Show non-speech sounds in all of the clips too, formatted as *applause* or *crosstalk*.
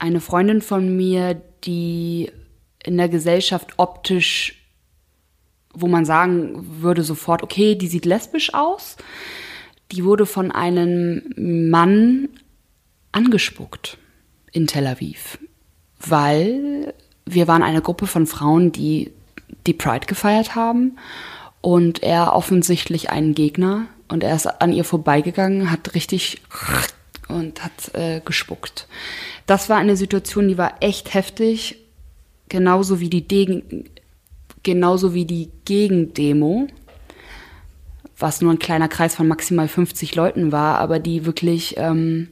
eine Freundin von mir, die in der Gesellschaft optisch, wo man sagen würde sofort, okay, die sieht lesbisch aus, die wurde von einem Mann angespuckt in Tel Aviv, weil wir waren eine Gruppe von Frauen, die die Pride gefeiert haben und er offensichtlich einen Gegner und er ist an ihr vorbeigegangen, hat richtig und hat äh, gespuckt. Das war eine Situation, die war echt heftig, genauso wie die Degen, genauso wie die Gegendemo, was nur ein kleiner Kreis von maximal 50 Leuten war, aber die wirklich ähm,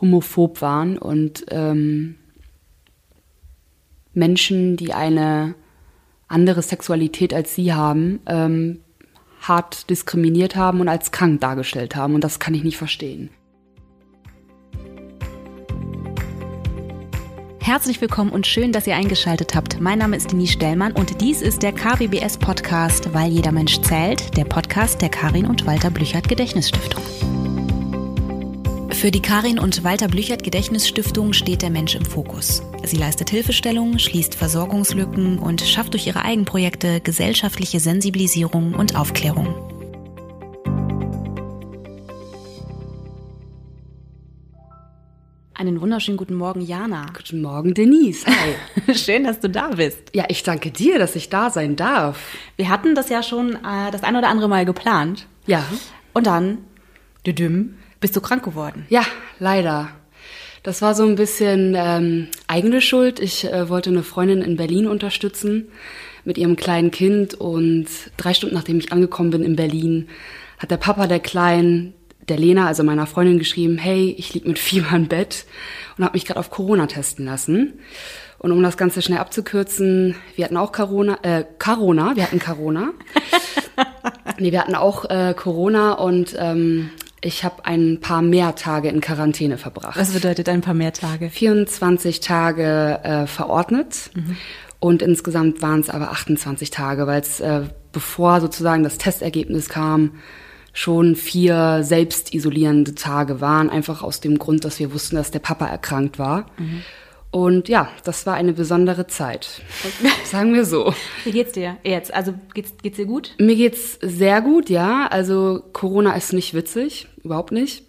homophob waren und ähm, Menschen, die eine andere Sexualität als sie haben, ähm, hart diskriminiert haben und als krank dargestellt haben. Und das kann ich nicht verstehen. Herzlich willkommen und schön, dass ihr eingeschaltet habt. Mein Name ist Denise Stellmann und dies ist der KBBS Podcast, weil jeder Mensch zählt, der Podcast der Karin und Walter Blüchert Gedächtnisstiftung. Für die Karin und Walter Blüchert Gedächtnisstiftung steht der Mensch im Fokus. Sie leistet Hilfestellung, schließt Versorgungslücken und schafft durch ihre Eigenprojekte gesellschaftliche Sensibilisierung und Aufklärung. Einen wunderschönen guten Morgen, Jana. Guten Morgen, Denise. Hi. *laughs* Schön, dass du da bist. Ja, ich danke dir, dass ich da sein darf. Wir hatten das ja schon äh, das ein oder andere Mal geplant. Ja. Und dann, düdüm, bist du krank geworden. Ja, leider. Das war so ein bisschen ähm, eigene Schuld. Ich äh, wollte eine Freundin in Berlin unterstützen mit ihrem kleinen Kind und drei Stunden nachdem ich angekommen bin in Berlin, hat der Papa der Kleinen, der Lena, also meiner Freundin, geschrieben, hey, ich lieg mit Fieber im Bett und habe mich gerade auf Corona testen lassen. Und um das Ganze schnell abzukürzen, wir hatten auch Corona, äh, Corona, wir hatten Corona. *laughs* nee, wir hatten auch äh, Corona und ähm, ich habe ein paar mehr Tage in Quarantäne verbracht. Was bedeutet ein paar mehr Tage? 24 Tage äh, verordnet mhm. und insgesamt waren es aber 28 Tage, weil es äh, bevor sozusagen das Testergebnis kam, schon vier selbst isolierende Tage waren, einfach aus dem Grund, dass wir wussten, dass der Papa erkrankt war. Mhm. Und ja, das war eine besondere Zeit. Sagen wir so. Wie geht's dir jetzt? Also geht's, geht's dir gut? Mir geht's sehr gut, ja. Also Corona ist nicht witzig, überhaupt nicht.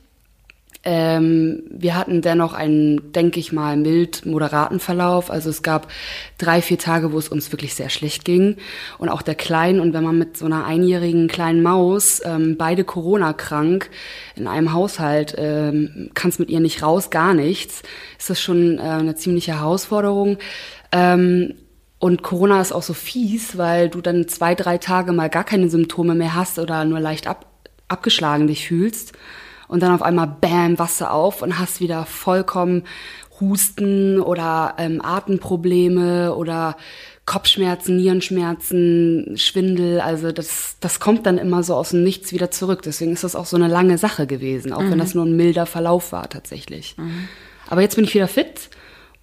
Ähm, wir hatten dennoch einen, denke ich mal, mild moderaten Verlauf. Also es gab drei, vier Tage, wo es uns wirklich sehr schlecht ging. Und auch der Kleinen, und wenn man mit so einer einjährigen kleinen Maus, ähm, beide Corona krank, in einem Haushalt, ähm, kannst mit ihr nicht raus, gar nichts, ist das schon äh, eine ziemliche Herausforderung. Ähm, und Corona ist auch so fies, weil du dann zwei, drei Tage mal gar keine Symptome mehr hast oder nur leicht ab, abgeschlagen dich fühlst und dann auf einmal bam, Wasser auf und hast wieder vollkommen Husten oder ähm, Atemprobleme oder Kopfschmerzen, Nierenschmerzen, Schwindel, also das, das kommt dann immer so aus dem Nichts wieder zurück. Deswegen ist das auch so eine lange Sache gewesen, auch mhm. wenn das nur ein milder Verlauf war tatsächlich. Mhm. Aber jetzt bin ich wieder fit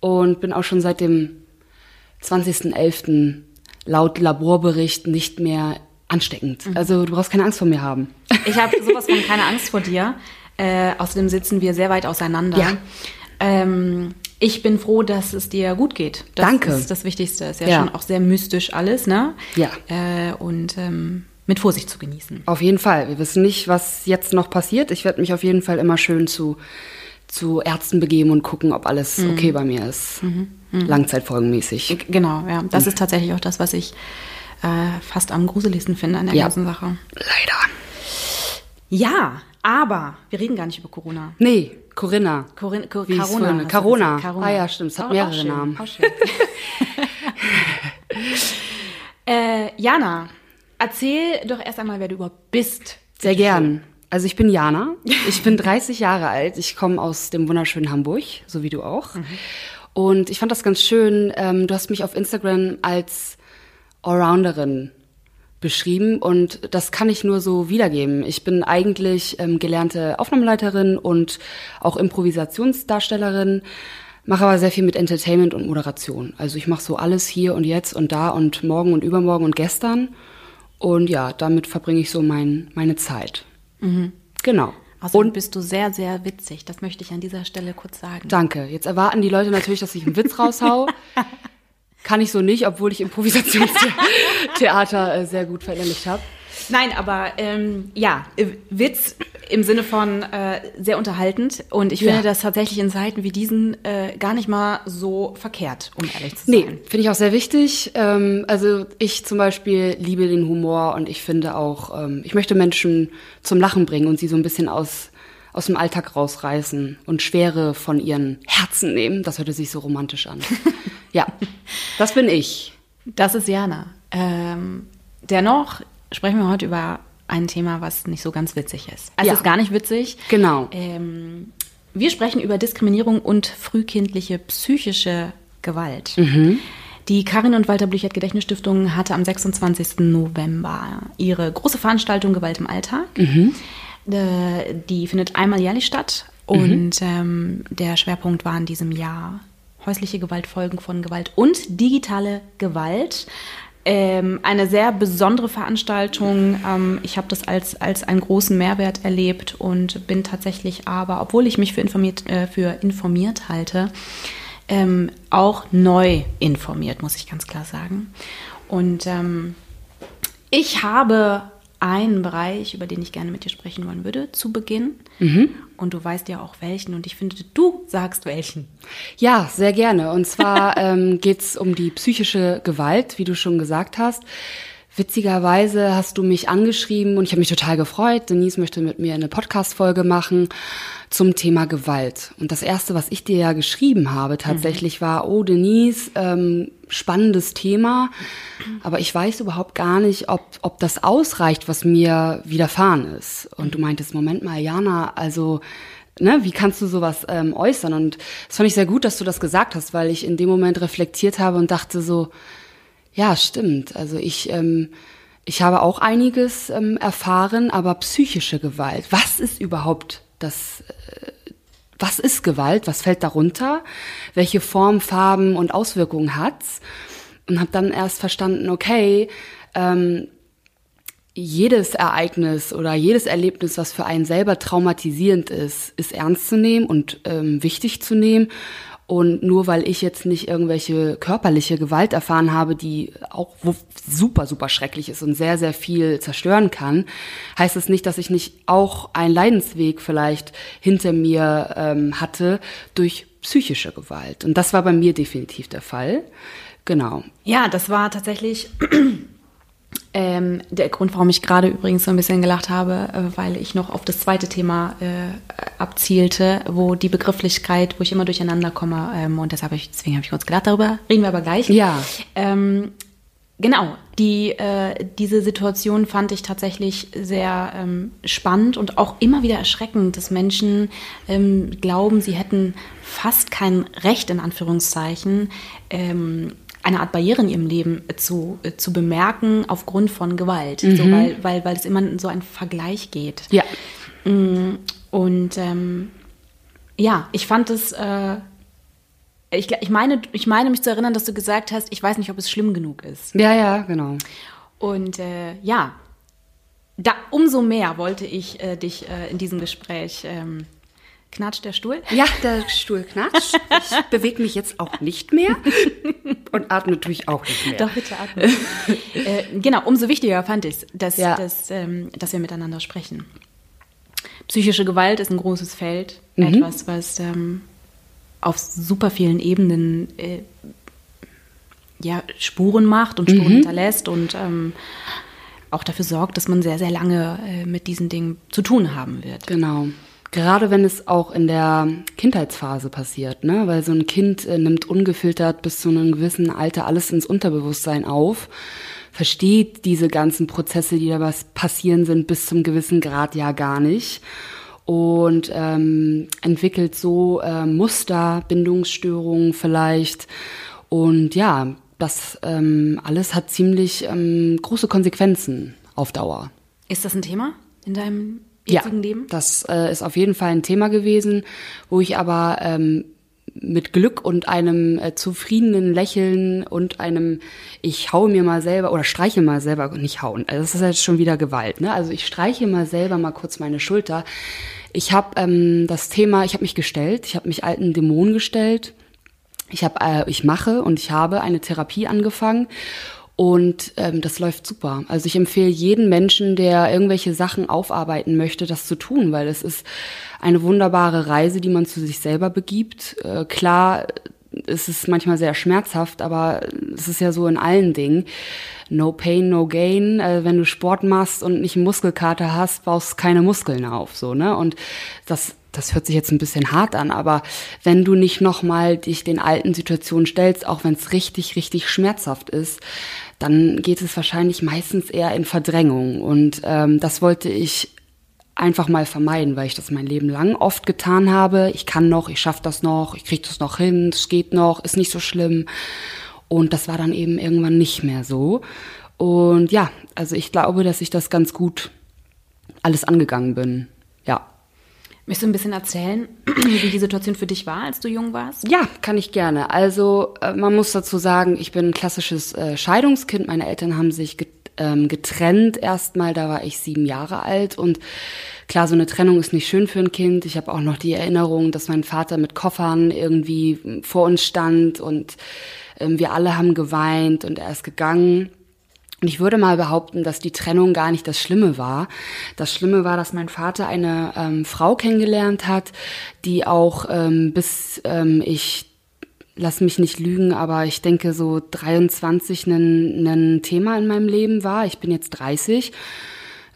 und bin auch schon seit dem 20.11. laut Laborbericht nicht mehr ansteckend. Mhm. Also du brauchst keine Angst vor mir haben. Ich habe *laughs* sowas von keine Angst vor dir. Äh, außerdem sitzen wir sehr weit auseinander. Ja. Ähm, ich bin froh, dass es dir gut geht. Das Danke. ist das Wichtigste. Ist ja, ja. schon auch sehr mystisch alles, ne? Ja. Äh, und ähm, mit Vorsicht zu genießen. Auf jeden Fall. Wir wissen nicht, was jetzt noch passiert. Ich werde mich auf jeden Fall immer schön zu, zu Ärzten begeben und gucken, ob alles mhm. okay bei mir ist. Mhm. Mhm. Langzeitfolgenmäßig. Genau, ja. Das mhm. ist tatsächlich auch das, was ich äh, fast am gruseligsten finde an der ja. ganzen Sache. Leider. Ja, aber wir reden gar nicht über Corona. Nee, Corinna. Corin, Cor Wie. Carona. Carona. Ah ja, stimmt. Es hat mehrere auch Namen. Auch schön. *laughs* äh, Jana, erzähl doch erst einmal, wer du überhaupt bist. Sehr gern. Also ich bin Jana. *laughs* Ich bin 30 Jahre alt. Ich komme aus dem wunderschönen Hamburg, so wie du auch. Mhm. Und ich fand das ganz schön. Ähm, du hast mich auf Instagram als Allrounderin beschrieben und das kann ich nur so wiedergeben. Ich bin eigentlich ähm, gelernte Aufnahmeleiterin und auch Improvisationsdarstellerin, mache aber sehr viel mit Entertainment und Moderation. Also ich mache so alles hier und jetzt und da und morgen und übermorgen und gestern und ja, damit verbringe ich so mein, meine Zeit. Mhm. Genau. Außerdem und bist du sehr, sehr witzig. Das möchte ich an dieser Stelle kurz sagen. Danke. Jetzt erwarten die Leute natürlich, dass ich einen Witz raushau. *laughs* Kann ich so nicht, obwohl ich Improvisationstheater äh, sehr gut verinnerlicht habe. Nein, aber ähm, ja, äh, Witz im Sinne von äh, sehr unterhaltend. Und ich finde ja. das tatsächlich in Zeiten wie diesen äh, gar nicht mal so verkehrt, um ehrlich zu sein. Nee, finde ich auch sehr wichtig. Ähm, also ich zum Beispiel liebe den Humor und ich finde auch, ähm, ich möchte Menschen zum Lachen bringen und sie so ein bisschen aus aus dem Alltag rausreißen und Schwere von ihren Herzen nehmen. Das hörte sich so romantisch an. *laughs* ja, das bin ich. Das ist Jana. Ähm, dennoch sprechen wir heute über ein Thema, was nicht so ganz witzig ist. Also ja. es ist gar nicht witzig. Genau. Ähm, wir sprechen über Diskriminierung und frühkindliche psychische Gewalt. Mhm. Die Karin und Walter Blüchert Gedächtnisstiftung hatte am 26. November ihre große Veranstaltung Gewalt im Alltag. Mhm. Äh, die findet einmal jährlich statt und mhm. ähm, der Schwerpunkt war in diesem Jahr häusliche Gewaltfolgen von Gewalt und digitale Gewalt. Ähm, eine sehr besondere Veranstaltung. Ähm, ich habe das als, als einen großen Mehrwert erlebt und bin tatsächlich aber, obwohl ich mich für informiert, äh, für informiert halte, ähm, auch neu informiert, muss ich ganz klar sagen. Und ähm, ich habe einen Bereich, über den ich gerne mit dir sprechen wollen würde, zu Beginn. Mhm. Und du weißt ja auch welchen. Und ich finde, du sagst welchen. Ja, sehr gerne. Und zwar *laughs* ähm, geht es um die psychische Gewalt, wie du schon gesagt hast. Witzigerweise hast du mich angeschrieben und ich habe mich total gefreut. Denise möchte mit mir eine Podcast-Folge machen zum Thema Gewalt. Und das erste, was ich dir ja geschrieben habe, tatsächlich mhm. war, oh Denise, ähm, spannendes Thema, aber ich weiß überhaupt gar nicht, ob, ob das ausreicht, was mir widerfahren ist. Und du meintest, Moment mal, Jana, also Ne, wie kannst du sowas ähm, äußern? Und es fand ich sehr gut, dass du das gesagt hast, weil ich in dem Moment reflektiert habe und dachte so, ja, stimmt. Also ich, ähm, ich habe auch einiges ähm, erfahren, aber psychische Gewalt. Was ist überhaupt das? Äh, was ist Gewalt? Was fällt darunter? Welche Form, Farben und Auswirkungen hat's? Und habe dann erst verstanden, okay, ähm, jedes Ereignis oder jedes Erlebnis, was für einen selber traumatisierend ist, ist ernst zu nehmen und ähm, wichtig zu nehmen. Und nur weil ich jetzt nicht irgendwelche körperliche Gewalt erfahren habe, die auch super, super schrecklich ist und sehr, sehr viel zerstören kann, heißt es das nicht, dass ich nicht auch einen Leidensweg vielleicht hinter mir ähm, hatte durch psychische Gewalt. Und das war bei mir definitiv der Fall. Genau. Ja, das war tatsächlich ähm, der Grund, warum ich gerade übrigens so ein bisschen gelacht habe, äh, weil ich noch auf das zweite Thema äh, abzielte, wo die Begrifflichkeit, wo ich immer durcheinander komme, ähm, und deshalb hab ich, deswegen habe ich kurz gelacht darüber, reden wir aber gleich. Ja. Ähm, genau, die, äh, diese Situation fand ich tatsächlich sehr ähm, spannend und auch immer wieder erschreckend, dass Menschen ähm, glauben, sie hätten fast kein Recht, in Anführungszeichen, ähm, eine Art Barriere in ihrem Leben zu, äh, zu bemerken aufgrund von Gewalt, mhm. so, weil, weil, weil es immer so ein Vergleich geht. Ja. Mm, und ähm, ja, ich fand es, äh, ich, ich, meine, ich meine mich zu erinnern, dass du gesagt hast, ich weiß nicht, ob es schlimm genug ist. Ja, ja, genau. Und äh, ja, da, umso mehr wollte ich äh, dich äh, in diesem Gespräch ähm, Knatscht der Stuhl? Ja, der Stuhl knatscht. Ich bewege mich jetzt auch nicht mehr und atme natürlich auch nicht mehr. Doch, bitte atme. äh, genau, umso wichtiger fand ich es, dass, ja. dass, ähm, dass wir miteinander sprechen. Psychische Gewalt ist ein großes Feld, mhm. etwas, was ähm, auf super vielen Ebenen äh, ja, Spuren macht und Spuren mhm. hinterlässt und ähm, auch dafür sorgt, dass man sehr, sehr lange äh, mit diesen Dingen zu tun haben wird. Genau. Gerade wenn es auch in der Kindheitsphase passiert, ne? weil so ein Kind äh, nimmt ungefiltert bis zu einem gewissen Alter alles ins Unterbewusstsein auf, versteht diese ganzen Prozesse, die da was passieren sind, bis zum gewissen Grad ja gar nicht und ähm, entwickelt so äh, Muster, Bindungsstörungen vielleicht und ja, das ähm, alles hat ziemlich ähm, große Konsequenzen auf Dauer. Ist das ein Thema in deinem jetzigen ja, Leben? Das äh, ist auf jeden Fall ein Thema gewesen, wo ich aber ähm, mit Glück und einem äh, zufriedenen Lächeln und einem ich haue mir mal selber oder streiche mal selber nicht hauen. Also das ist jetzt schon wieder Gewalt, ne? Also ich streiche mal selber mal kurz meine Schulter. Ich habe ähm, das Thema, ich habe mich gestellt, ich habe mich alten Dämonen gestellt. Ich habe, äh, ich mache und ich habe eine Therapie angefangen und ähm, das läuft super. Also ich empfehle jeden Menschen, der irgendwelche Sachen aufarbeiten möchte, das zu tun, weil es ist eine wunderbare Reise, die man zu sich selber begibt. Äh, klar, es ist manchmal sehr schmerzhaft, aber es ist ja so in allen Dingen. No pain, no gain. Äh, wenn du Sport machst und nicht einen Muskelkater hast, baust keine Muskeln auf, so, ne? Und das, das hört sich jetzt ein bisschen hart an, aber wenn du nicht nochmal dich den alten Situationen stellst, auch wenn es richtig, richtig schmerzhaft ist, dann geht es wahrscheinlich meistens eher in Verdrängung. Und ähm, das wollte ich einfach mal vermeiden, weil ich das mein Leben lang oft getan habe. Ich kann noch, ich schaffe das noch, ich kriege das noch hin, es geht noch, ist nicht so schlimm. Und das war dann eben irgendwann nicht mehr so. Und ja, also ich glaube, dass ich das ganz gut alles angegangen bin. Möchtest du ein bisschen erzählen, *clears throat* wie die Situation für dich war, als du jung warst? Ja, kann ich gerne. Also äh, man muss dazu sagen, ich bin ein klassisches äh, Scheidungskind. Meine Eltern haben sich ähm, getrennt erstmal, da war ich sieben Jahre alt und klar, so eine Trennung ist nicht schön für ein Kind. Ich habe auch noch die Erinnerung, dass mein Vater mit Koffern irgendwie vor uns stand und ähm, wir alle haben geweint und er ist gegangen. Und ich würde mal behaupten, dass die Trennung gar nicht das Schlimme war. Das Schlimme war, dass mein Vater eine ähm, Frau kennengelernt hat, die auch ähm, bis ähm, ich lass mich nicht lügen, aber ich denke so 23 ein, Thema in meinem Leben war. Ich bin jetzt 30.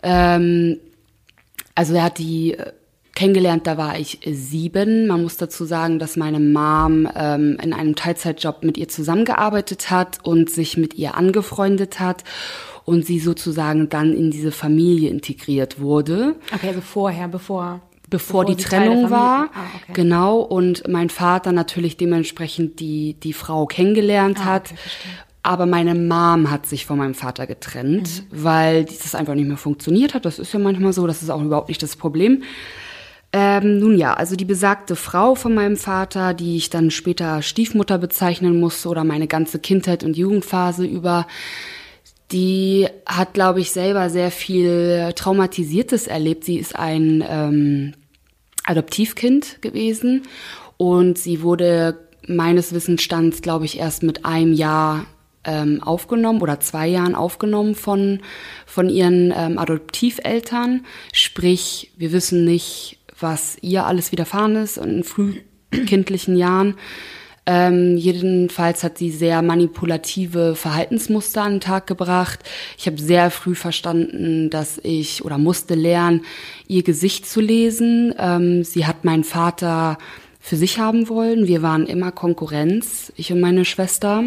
Ähm, also er hat die äh, kennengelernt, da war ich sieben. Man muss dazu sagen, dass meine Mom ähm, in einem Teilzeitjob mit ihr zusammengearbeitet hat und sich mit ihr angefreundet hat und sie sozusagen dann in diese Familie integriert wurde. Okay, also vorher, bevor bevor, bevor die Trennung war. Ah, okay. Genau. Und mein Vater natürlich dementsprechend die, die Frau kennengelernt ah, hat. Okay, aber meine Mom hat sich von meinem Vater getrennt, mhm. weil das einfach nicht mehr funktioniert hat. Das ist ja manchmal so, das ist auch überhaupt nicht das Problem. Ähm, nun ja, also die besagte Frau von meinem Vater, die ich dann später Stiefmutter bezeichnen musste oder meine ganze Kindheit und Jugendphase über, die hat, glaube ich, selber sehr viel Traumatisiertes erlebt. Sie ist ein ähm, Adoptivkind gewesen und sie wurde meines Wissensstands, glaube ich, erst mit einem Jahr ähm, aufgenommen oder zwei Jahren aufgenommen von, von ihren ähm, Adoptiveltern. Sprich, wir wissen nicht, was ihr alles widerfahren ist in frühkindlichen Jahren. Ähm, jedenfalls hat sie sehr manipulative Verhaltensmuster an den Tag gebracht. Ich habe sehr früh verstanden, dass ich oder musste lernen, ihr Gesicht zu lesen. Ähm, sie hat meinen Vater für sich haben wollen. Wir waren immer Konkurrenz, ich und meine Schwester.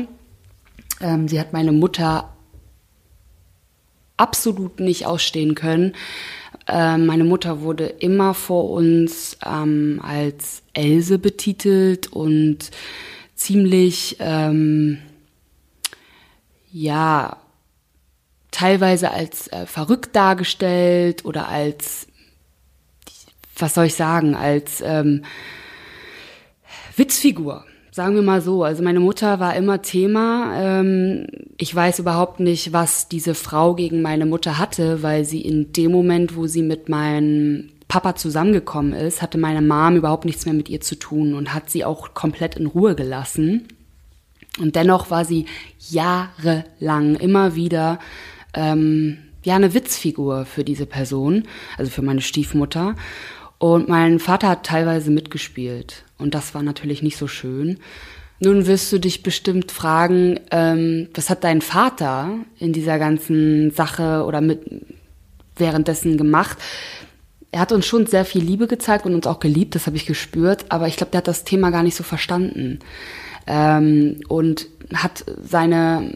Ähm, sie hat meine Mutter absolut nicht ausstehen können. Ähm, meine Mutter wurde immer vor uns ähm, als Else betitelt und ziemlich, ähm, ja, teilweise als äh, verrückt dargestellt oder als, was soll ich sagen, als ähm, Witzfigur. Sagen wir mal so. Also meine Mutter war immer Thema. Ähm, ich weiß überhaupt nicht, was diese Frau gegen meine Mutter hatte, weil sie in dem Moment, wo sie mit meinem Papa zusammengekommen ist, hatte meine Mom überhaupt nichts mehr mit ihr zu tun und hat sie auch komplett in Ruhe gelassen. Und dennoch war sie jahrelang immer wieder ähm, ja eine Witzfigur für diese Person, also für meine Stiefmutter. Und mein Vater hat teilweise mitgespielt und das war natürlich nicht so schön. Nun wirst du dich bestimmt fragen, ähm, was hat dein Vater in dieser ganzen Sache oder mit währenddessen gemacht? er hat uns schon sehr viel Liebe gezeigt und uns auch geliebt, das habe ich gespürt, aber ich glaube, der hat das Thema gar nicht so verstanden. Ähm, und hat seine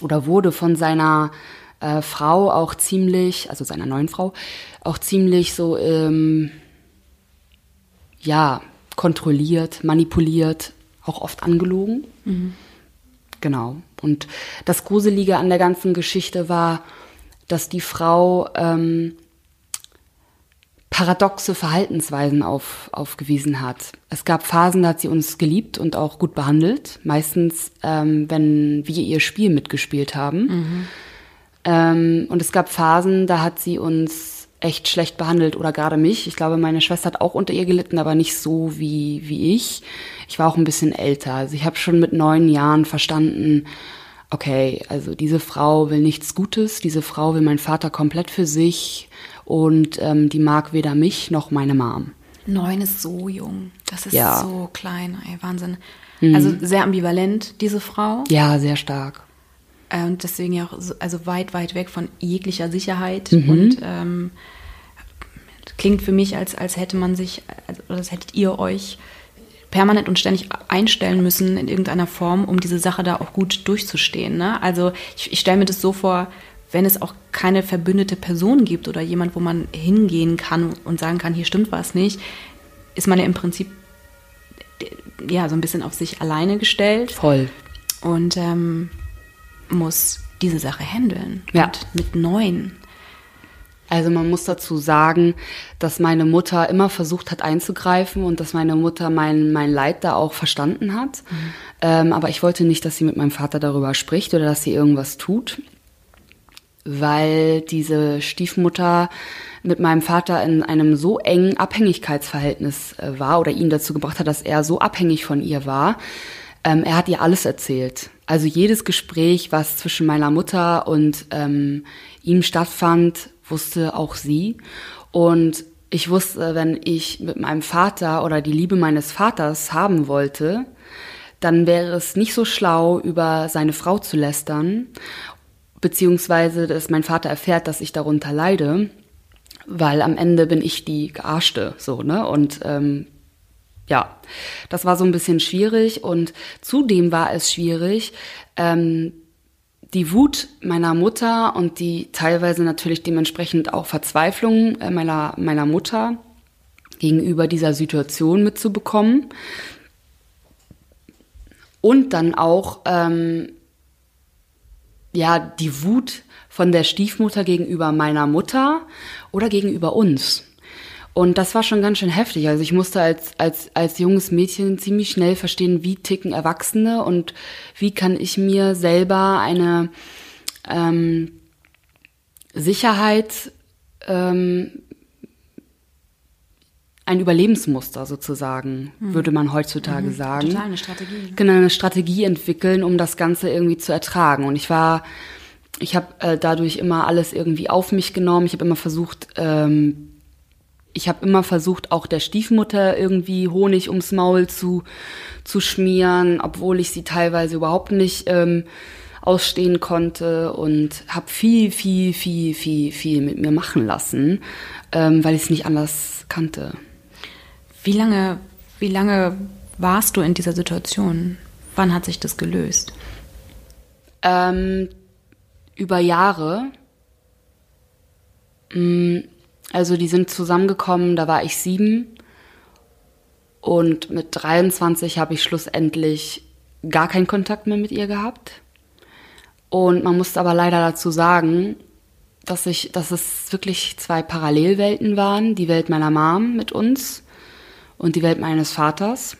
oder wurde von seiner äh, Frau auch ziemlich, also seiner neuen Frau, auch ziemlich so, ähm, ja, kontrolliert, manipuliert, auch oft angelogen. Mhm. Genau. Und das Gruselige an der ganzen Geschichte war, dass die Frau ähm, paradoxe Verhaltensweisen auf, aufgewiesen hat. Es gab Phasen, da hat sie uns geliebt und auch gut behandelt. Meistens, ähm, wenn wir ihr Spiel mitgespielt haben. Mhm. Ähm, und es gab Phasen, da hat sie uns echt schlecht behandelt oder gerade mich. Ich glaube, meine Schwester hat auch unter ihr gelitten, aber nicht so wie, wie ich. Ich war auch ein bisschen älter. Also ich habe schon mit neun Jahren verstanden, okay, also diese Frau will nichts Gutes, diese Frau will meinen Vater komplett für sich und ähm, die mag weder mich noch meine Mom. Neun ist so jung. Das ist Ja. so klein, ey, Wahnsinn. Also sehr ambivalent, diese Frau. Ja, sehr stark. Äh, Und deswegen ja auch so, also weit, weit weg von jeglicher Sicherheit. Mhm. Und ähm, klingt für mich, als, als hätte man sich, also, oder als hättet ihr euch permanent und ständig einstellen müssen in irgendeiner Form, um diese Sache da auch gut durchzustehen. Ne? Also ich, ich stelle mir das so vor, wenn es auch keine verbündete Person gibt oder jemand, wo man hingehen kann und sagen kann, hier stimmt was nicht, ist man ja im Prinzip ja so ein bisschen auf sich alleine gestellt Voll. und ähm, muss diese Sache handeln. Ja. Und mit neun. Also man muss dazu sagen, dass meine Mutter immer versucht hat einzugreifen und dass meine Mutter mein, mein Leid da auch verstanden hat. Ähm, aber ich wollte nicht, dass sie mit meinem Vater darüber spricht oder dass sie irgendwas tut, weil diese Stiefmutter mit meinem Vater in einem so engen Abhängigkeitsverhältnis äh, war oder ihn dazu gebracht hat, dass er so abhängig von ihr war. Ähm, er hat ihr alles erzählt. Also jedes Gespräch, was zwischen meiner Mutter und ähm, ihm stattfand, wusste auch sie. Und ich wusste, wenn ich mit meinem Vater oder die Liebe meines Vaters haben wollte, dann wäre es nicht so schlau, über seine Frau zu lästern, beziehungsweise dass mein Vater erfährt, dass ich darunter leide, weil am Ende bin ich die Gearschte, so, ne? Und ähm, ja, das war so ein bisschen schwierig und zudem war es schwierig, ähm, die Wut meiner Mutter und die teilweise natürlich dementsprechend auch Verzweiflung äh, meiner, meiner Mutter gegenüber dieser Situation mitzubekommen. Und dann auch ähm, ja die Wut von der Stiefmutter gegenüber meiner Mutter oder gegenüber uns. Und das war schon ganz schön heftig. Also ich musste als, als, als junges Mädchen ziemlich schnell verstehen, wie ticken Erwachsene und wie kann ich mir selber eine ähm, Sicherheit, ähm, ein Überlebensmuster sozusagen, würde man heutzutage sagen. Total eine Strategie. Genau, eine Strategie entwickeln, um das Ganze irgendwie zu ertragen. Und ich war, ich habe äh, dadurch immer alles irgendwie auf mich genommen. Ich habe immer versucht, ähm, ich habe immer versucht, auch der Stiefmutter irgendwie Honig ums Maul zu, zu schmieren, obwohl ich sie teilweise überhaupt nicht ähm, ausstehen konnte und habe viel, viel, viel, viel, viel mit mir machen lassen, ähm, weil ich es nicht anders kannte. Wie lange, wie lange warst du in dieser Situation? Wann hat sich das gelöst? Ähm, über Jahre. Mm, Also die sind zusammengekommen, da war ich sieben. Und mit 23 habe ich schlussendlich gar keinen Kontakt mehr mit ihr gehabt. Und man musste aber leider dazu sagen, dass ich, dass es wirklich zwei Parallelwelten waren. Die Welt meiner Mom mit uns und die Welt meines Vaters.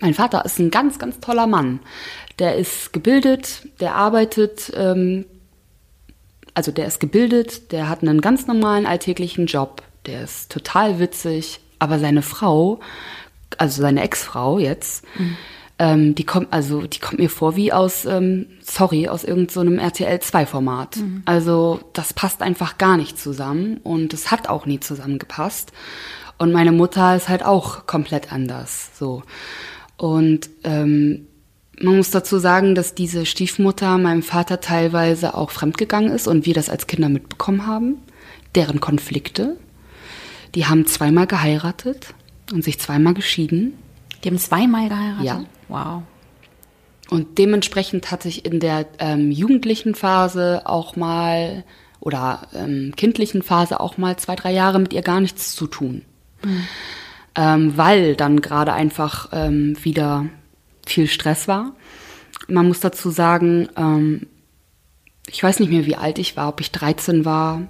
Mein Vater ist ein ganz, ganz toller Mann. Der ist gebildet, der arbeitet, ähm, also der ist gebildet, der hat einen ganz normalen alltäglichen Job, der ist total witzig, aber seine Frau, also seine Ex-Frau jetzt, ähm, die kommt, also die kommt mir vor wie aus, ähm, sorry, aus irgendeinem so RTL 2-Format. Also das passt einfach gar nicht zusammen und es hat auch nie zusammengepasst. Und meine Mutter ist halt auch komplett anders. So. Und ähm, man muss dazu sagen, dass diese Stiefmutter meinem Vater teilweise auch fremdgegangen ist und wir das als Kinder mitbekommen haben. Deren Konflikte. Die haben zweimal geheiratet und sich zweimal geschieden. Die haben zweimal geheiratet? Ja. Wow. Und dementsprechend hatte ich in der ähm, jugendlichen Phase auch mal oder ähm, kindlichen Phase auch mal zwei, drei Jahre mit ihr gar nichts zu tun. Ähm, weil dann gerade einfach ähm, wieder viel Stress war. Man muss dazu sagen, ähm, ich weiß nicht mehr, wie alt ich war, ob ich 13 war.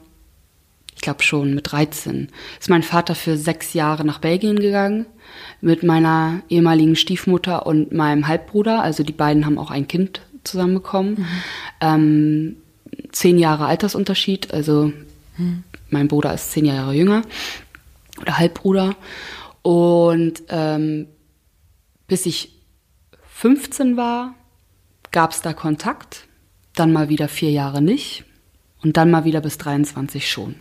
Ich glaube schon, mit 13 ist mein Vater für sechs Jahre nach Belgien gegangen mit meiner ehemaligen Stiefmutter und meinem Halbbruder. Also die beiden haben auch ein Kind zusammen bekommen. Ähm, zehn Jahre Altersunterschied, also Hm. Mein Bruder ist zehn Jahre jünger oder Halbbruder. Und ähm, bis ich 15 war, gab es da Kontakt, dann mal wieder vier Jahre nicht und dann mal wieder bis 23 schon.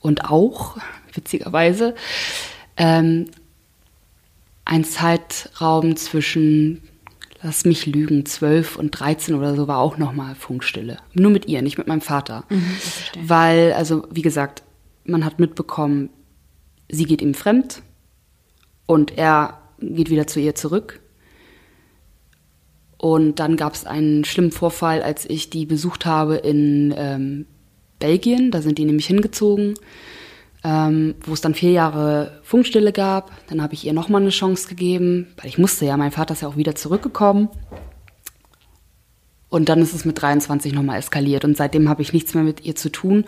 Und auch, *laughs* witzigerweise, ähm, ein Zeitraum zwischen, lass mich lügen, 12 und 13 oder so war auch nochmal Funkstille. Nur mit ihr, nicht mit meinem Vater. Mhm, Weil, also wie gesagt, man hat mitbekommen, sie geht ihm fremd und er geht wieder zu ihr zurück. Und dann gab es einen schlimmen Vorfall, als ich die besucht habe in ähm, Belgien. Da sind die nämlich hingezogen, ähm, wo es dann vier Jahre Funkstille gab. Dann habe ich ihr nochmal eine Chance gegeben, weil ich musste ja, mein Vater ist ja auch wieder zurückgekommen. Und dann ist es mit 23 nochmal eskaliert und seitdem habe ich nichts mehr mit ihr zu tun.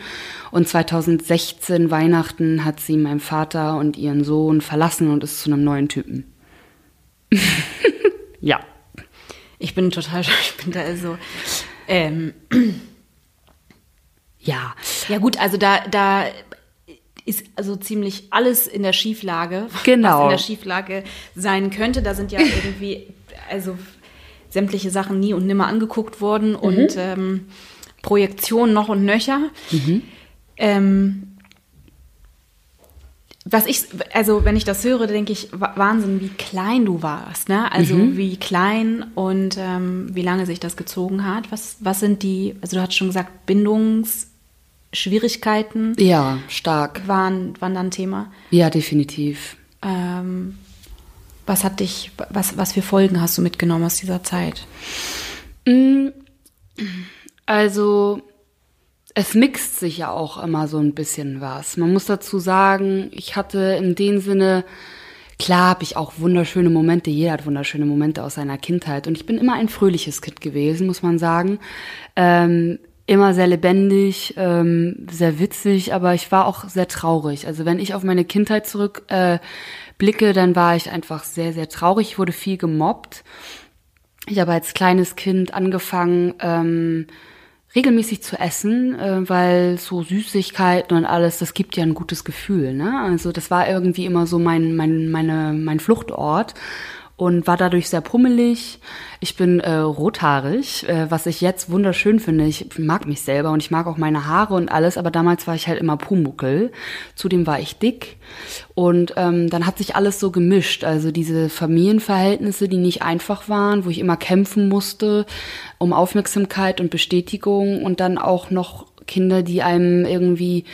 Und 2016 Weihnachten hat sie meinen Vater und ihren Sohn verlassen und ist zu einem neuen Typen. *laughs* ja. Ich bin total, *laughs* ich bin da also, ähm, *clears throat* ja. Ja gut, also da, da ist also ziemlich alles in der Schieflage, genau. was in der Schieflage sein könnte. Da sind ja *laughs* irgendwie, also sämtliche Sachen nie und nimmer angeguckt worden mhm. und ähm, Projektion noch und nöcher. Mhm. Ähm, was ich, also wenn ich das höre, denke ich, Wahnsinn, wie klein du warst, ne? Also mhm. wie klein und ähm, wie lange sich das gezogen hat. Was, was sind die, also du hast schon gesagt, Bindungsschwierigkeiten. Ja, stark. Waren, waren dann Thema. Ja, definitiv. Ähm, was hat dich, was, was für Folgen hast du mitgenommen aus dieser Zeit? Mm, also, es mixt sich ja auch immer so ein bisschen was. Man muss dazu sagen, ich hatte in dem Sinne, klar habe ich auch wunderschöne Momente, jeder hat wunderschöne Momente aus seiner Kindheit. Und ich bin immer ein fröhliches Kind gewesen, muss man sagen. Ähm, immer sehr lebendig, ähm, sehr witzig, aber ich war auch sehr traurig. Also wenn ich auf meine Kindheit zurück äh, dann war ich einfach sehr, sehr traurig. Ich wurde viel gemobbt. Ich habe als kleines Kind angefangen, ähm, regelmäßig zu essen, äh, weil so Süßigkeiten und alles, das gibt ja ein gutes Gefühl. Ne? Also das war irgendwie immer so mein, mein, meine, mein Fluchtort und war dadurch sehr pummelig. Ich bin äh, rothaarig, äh, was ich jetzt wunderschön finde. Ich mag mich selber und ich mag auch meine Haare und alles, aber damals war ich halt immer Pumuckel. Zudem war ich dick und ähm, dann hat sich alles so gemischt. Also diese Familienverhältnisse, die nicht einfach waren, wo ich immer kämpfen musste um Aufmerksamkeit und Bestätigung und dann auch noch Kinder, die einem irgendwie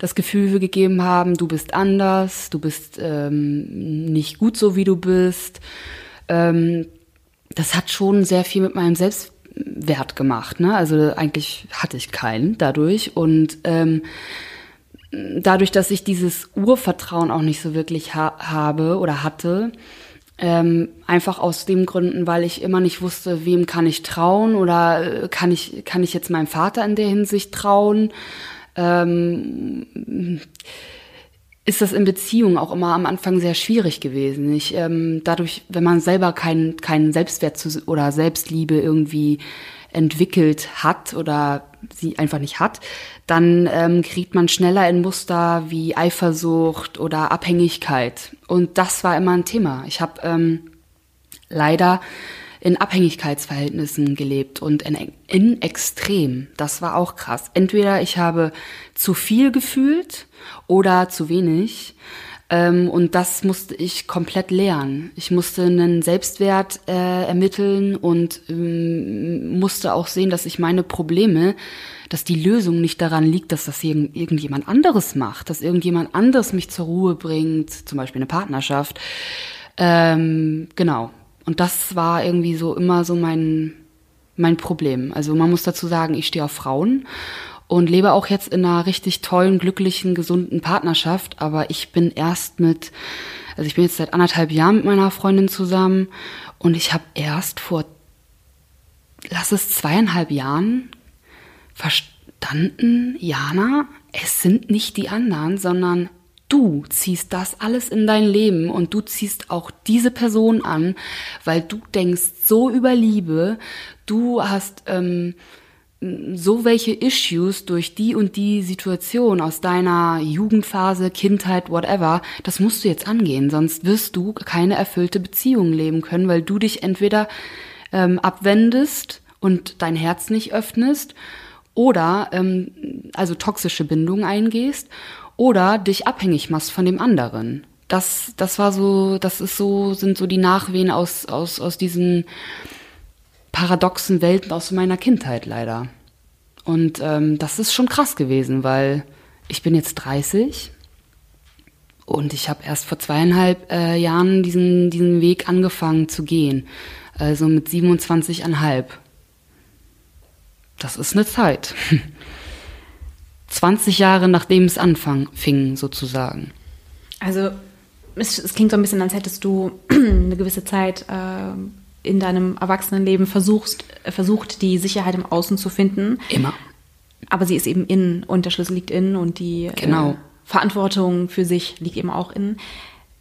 das Gefühl gegeben haben, du bist anders, du bist ähm, nicht gut so, wie du bist. Ähm, das hat schon sehr viel mit meinem Selbstwert gemacht. Ne? Also eigentlich hatte ich keinen dadurch. Und ähm, dadurch, dass ich dieses Urvertrauen auch nicht so wirklich ha habe oder hatte, ähm, einfach aus dem Gründen, weil ich immer nicht wusste, wem kann ich trauen oder äh, kann ich, kann ich jetzt meinem Vater in der Hinsicht trauen. Ähm, ist das in Beziehungen auch immer am Anfang sehr schwierig gewesen. Ich, ähm, dadurch, wenn man selber keinen keinen Selbstwert zu, oder Selbstliebe irgendwie entwickelt hat oder sie einfach nicht hat, dann ähm, kriegt man schneller in Muster wie Eifersucht oder Abhängigkeit. Und das war immer ein Thema. Ich habe ähm, leider in Abhängigkeitsverhältnissen gelebt und in, in Extrem. Das war auch krass. Entweder ich habe zu viel gefühlt oder zu wenig. Ähm, und das musste ich komplett lernen. Ich musste einen Selbstwert äh, ermitteln und ähm, musste auch sehen, dass ich meine Probleme, dass die Lösung nicht daran liegt, dass das irgend, irgendjemand anderes macht, dass irgendjemand anderes mich zur Ruhe bringt, zum Beispiel eine Partnerschaft. Ähm, genau. Und das war irgendwie so immer so mein, mein Problem. Also man muss dazu sagen, ich stehe auf Frauen und lebe auch jetzt in einer richtig tollen, glücklichen, gesunden Partnerschaft. Aber ich bin erst mit, also ich bin jetzt seit anderthalb Jahren mit meiner Freundin zusammen. Und ich habe erst vor, lass es zweieinhalb Jahren verstanden, Jana, es sind nicht die anderen, sondern du ziehst das alles in dein Leben. Und du ziehst auch diese Person an, weil du denkst so über Liebe, du hast ähm, so welche Issues durch die und die Situation aus deiner Jugendphase, Kindheit, whatever, das musst du jetzt angehen, sonst wirst du keine erfüllte Beziehung leben können, weil du dich entweder ähm, abwendest und dein Herz nicht öffnest oder ähm, also toxische Bindungen eingehst oder dich abhängig machst von dem anderen. Das, das war so, das ist so, sind so die Nachwehen aus, aus, aus diesen paradoxen Welten aus meiner Kindheit leider. Und ähm, das ist schon krass gewesen, weil ich bin jetzt 30 und ich habe erst vor zweieinhalb äh, Jahren diesen, diesen Weg angefangen zu gehen. Also mit 27,5. Das ist eine Zeit. *laughs* 20 Jahre nachdem es anfing, sozusagen. Also es, es, klingt so ein bisschen, als hättest du *clears throat* eine gewisse Zeit äh, in deinem Erwachsenenleben versuchst, äh, versucht, die Sicherheit im Außen zu finden. Immer. Aber sie ist eben innen und der Schlüssel liegt innen und die genau. äh, Verantwortung für sich liegt eben auch innen.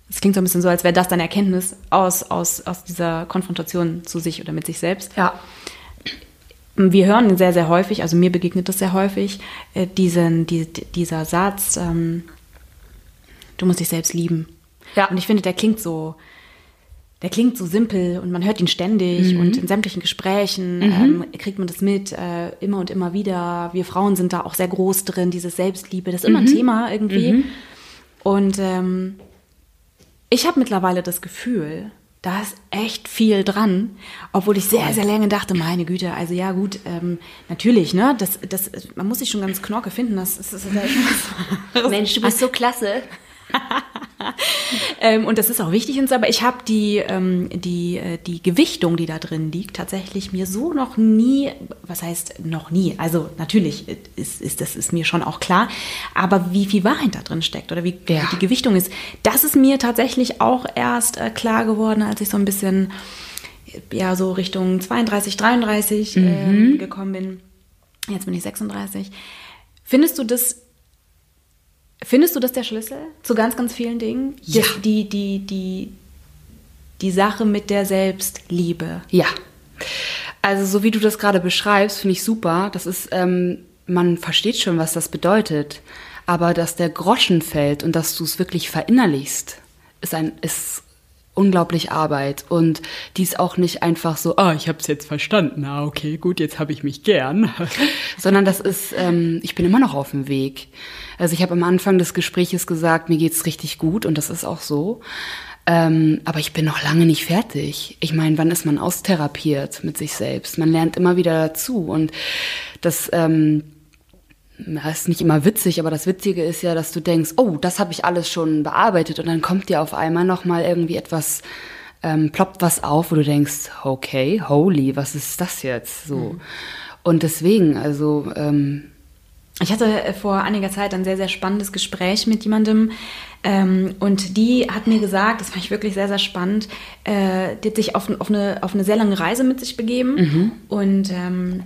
Es klingt so ein bisschen so, als wäre das deine Erkenntnis aus, aus, aus dieser Konfrontation zu sich oder mit sich selbst. Ja. Wir hören sehr, sehr häufig, also mir begegnet das sehr häufig, äh, diesen, die, dieser Satz, ähm, du musst dich selbst lieben. Ja. Und ich finde, der klingt so, der klingt so simpel und man hört ihn ständig mhm. und in sämtlichen Gesprächen mhm. ähm, kriegt man das mit, äh, immer und immer wieder. Wir Frauen sind da auch sehr groß drin, diese Selbstliebe, das ist immer mhm. ein Thema irgendwie. Mhm. Und ähm, ich habe mittlerweile das Gefühl, da ist echt viel dran, obwohl ich sehr, sehr lange dachte, meine Güte, also ja gut, ähm, natürlich, ne, das, das, man muss sich schon ganz knorke finden, das, das ist ja *laughs* Mensch, du bist so klasse. *laughs* ähm, und das ist auch wichtig und so, aber ich habe die, ähm, die, äh, die Gewichtung, die da drin liegt, tatsächlich mir so noch nie, was heißt noch nie, also natürlich ist, ist das ist mir schon auch klar, aber wie viel Wahrheit da drin steckt oder wie, ja. die Gewichtung ist, das ist mir tatsächlich auch erst äh, klar geworden, als ich so ein bisschen ja so Richtung 32, 33 mhm. ähm, gekommen bin. Jetzt bin ich 36. Findest du das Findest du das der Schlüssel zu ganz, ganz vielen Dingen? Ja. Die, die, die, die Sache mit der Selbstliebe. Ja. Also so wie du das gerade beschreibst, finde ich super. Das ist, ähm, man versteht schon, was das bedeutet. Aber dass der Groschen fällt und dass du es wirklich verinnerlichst, ist ein, ist unglaublich Arbeit und die ist auch nicht einfach so, ah, ich habe es jetzt verstanden, ah, okay, gut, jetzt habe ich mich gern, *laughs* sondern das ist, ähm, ich bin immer noch auf dem Weg. Also ich habe am Anfang des Gespräches gesagt, mir geht's richtig gut und das ist auch so. Ähm, aber ich bin noch lange nicht fertig. Ich meine, wann ist man austherapiert mit sich selbst? Man lernt immer wieder dazu und das ähm, das ist nicht immer witzig, aber das Witzige ist ja, dass du denkst, oh, das habe ich alles schon bearbeitet und dann kommt dir auf einmal noch mal irgendwie etwas, ähm, ploppt was auf, wo du denkst, okay, holy, was ist das jetzt so? Mhm. Und deswegen, also ähm, ich hatte vor einiger Zeit ein sehr, sehr spannendes Gespräch mit jemandem ähm, und die hat mir gesagt, das fand ich wirklich sehr, sehr spannend, äh, die hat sich auf, auf, eine, auf eine sehr lange Reise mit sich begeben mhm. und ähm,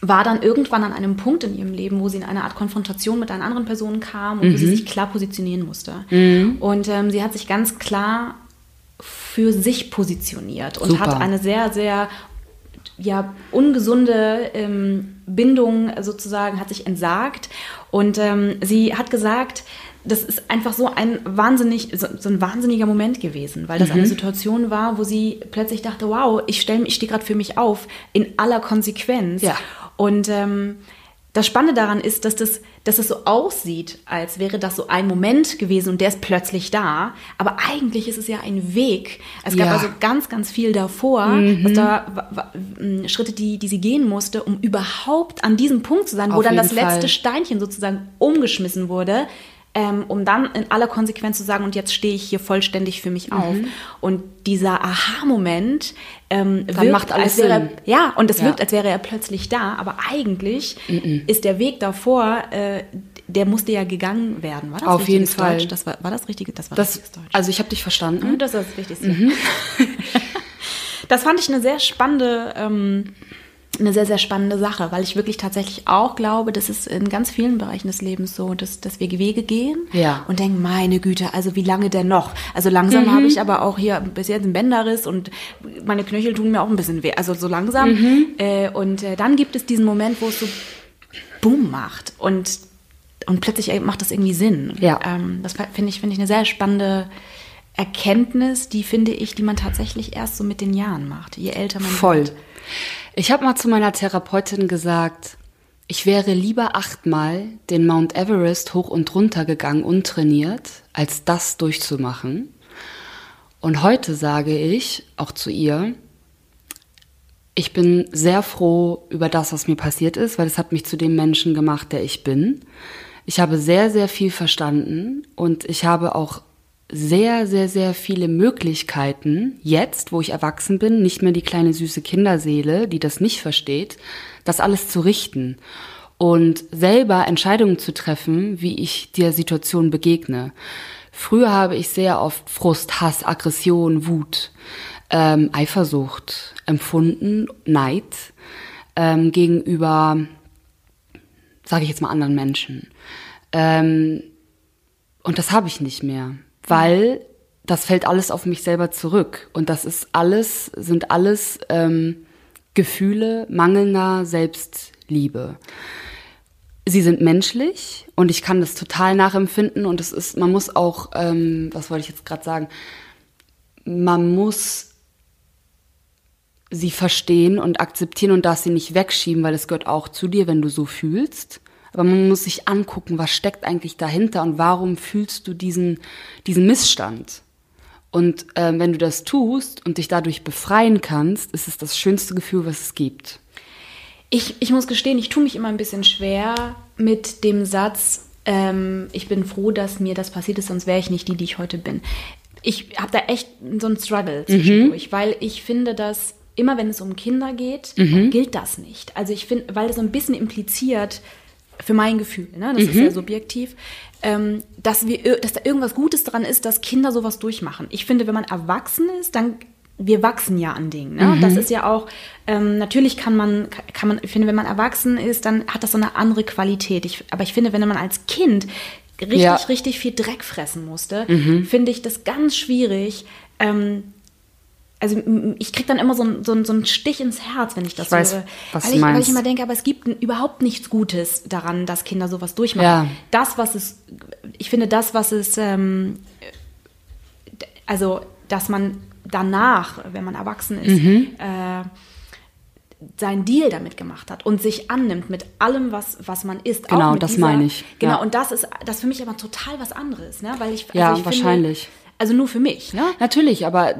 war dann irgendwann an einem Punkt in ihrem Leben, wo sie in eine Art Konfrontation mit einer anderen Person kam und mhm. wo sie mhm. sich klar positionieren musste. Mhm. Und ähm, sie hat sich ganz klar für sich positioniert und Super. hat eine sehr, sehr ja, ungesunde ähm, Bindung sozusagen, hat sich entsagt. Und ähm, sie hat gesagt, das ist einfach so ein wahnsinnig, so, so ein wahnsinniger Moment gewesen, weil das mhm. eine Situation war, wo sie plötzlich dachte, wow, ich stelle ich stehe gerade für mich auf, in aller Konsequenz. Ja. Und ähm, das Spannende daran ist, dass das, dass es so aussieht, als wäre das so ein Moment gewesen und der ist plötzlich da. Aber eigentlich ist es ja ein Weg. Es gab ja. also ganz, ganz viel davor, mhm. da, Schritte, die, die sie gehen musste, um überhaupt an diesem Punkt zu sein, Auf wo dann das Fall. letzte Steinchen sozusagen umgeschmissen wurde ähm, um dann in aller Konsequenz zu sagen, und jetzt stehe ich hier vollständig für mich auf. Mhm. Und dieser Aha-Moment ähm, wirkt, macht alles als wäre, ja, und es ja. wirkt, als wäre er plötzlich da, aber eigentlich mhm. ist der Weg davor, äh, der musste ja gegangen werden. War das Auf jeden Fall. Deutsch? Das war, war das richtige? Das war das, Deutsch. Also ich habe dich verstanden. Mhm, das ist das Wichtigste. Mhm. *laughs* das fand ich eine sehr spannende ähm, eine sehr, sehr spannende Sache, weil ich wirklich tatsächlich auch glaube, dass es in ganz vielen Bereichen des Lebens so, dass, dass wir Wege gehen Ja. und denken, meine Güte, also wie lange denn noch? Also langsam Mhm. habe ich aber auch hier bis jetzt einen Bänderriss und meine Knöchel tun mir auch ein bisschen weh. Also so langsam. Mhm. Äh, und äh, dann gibt es diesen Moment, wo es so Boom macht und, und plötzlich macht das irgendwie Sinn. Ja. Ähm, das finde ich, finde ich eine sehr spannende Erkenntnis, die finde ich, die man tatsächlich erst so mit den Jahren macht, je älter man Voll. wird. Ich habe mal zu meiner Therapeutin gesagt, ich wäre lieber achtmal den Mount Everest hoch und runter gegangen, untrainiert, als das durchzumachen. Und heute sage ich auch zu ihr, ich bin sehr froh über das, was mir passiert ist, weil es hat mich zu dem Menschen gemacht, der ich bin. Ich habe sehr, sehr viel verstanden und ich habe auch sehr, sehr, sehr viele Möglichkeiten, jetzt, wo ich erwachsen bin, nicht mehr die kleine süße Kinderseele, die das nicht versteht, das alles zu richten und selber Entscheidungen zu treffen, wie ich der Situation begegne. Früher habe ich sehr oft Frust, Hass, Aggression, Wut, ähm, Eifersucht empfunden, Neid ähm, gegenüber, sage ich jetzt mal, anderen Menschen. Ähm, und das habe ich nicht mehr, weil das fällt alles auf mich selber zurück. Und das ist alles, sind alles ähm, Gefühle mangelnder Selbstliebe. Sie sind menschlich und ich kann das total nachempfinden und es ist, man muss auch, ähm, was wollte ich jetzt gerade sagen, man muss sie verstehen und akzeptieren und darf sie nicht wegschieben, weil es gehört auch zu dir, wenn du so fühlst. Aber man muss sich angucken, was steckt eigentlich dahinter und warum fühlst du diesen, diesen Missstand. Und ähm, wenn du das tust und dich dadurch befreien kannst, ist es das schönste Gefühl, was es gibt. Ich, ich muss gestehen, ich tue mich immer ein bisschen schwer mit dem Satz, ähm, ich bin froh, dass mir das passiert ist, sonst wäre ich nicht die, die ich heute bin. Ich habe da echt so einen Struggle zwischendurch, weil ich finde, dass immer wenn es um Kinder geht, gilt das nicht. Also ich finde, weil das so ein bisschen impliziert, für mein Gefühl, ne, das ist ja subjektiv, ähm, dass, wir, ir- dass da irgendwas Gutes dran ist, dass Kinder sowas durchmachen. Ich finde, wenn man erwachsen ist, dann wir wachsen ja an Dingen. Ne? Das ist ja auch, ähm, natürlich kann man, kann man, ich finde, wenn man erwachsen ist, dann hat das so eine andere Qualität. Ich, aber ich finde, wenn man als Kind richtig, Ja. richtig viel Dreck fressen musste, finde ich das ganz schwierig. Ähm, also ich kriege dann immer so, ein, so, ein, so einen Stich ins Herz, wenn ich das Ich weiß, höre. was weil, ich, weil ich meinst. immer denke, aber es gibt überhaupt nichts Gutes daran, dass Kinder sowas durchmachen. Ja. Das, was es, ich finde, das, was es, ähm, also, dass man danach, wenn man erwachsen ist, Mhm. äh, seinen Deal damit gemacht hat und sich annimmt mit allem, was, was man ist. Genau, das meine ich, Genau, ja. und das ist das für mich aber total was anderes, ne? Weil ich, Ja, also ich wahrscheinlich. Finde, also nur für mich, ne? Natürlich, aber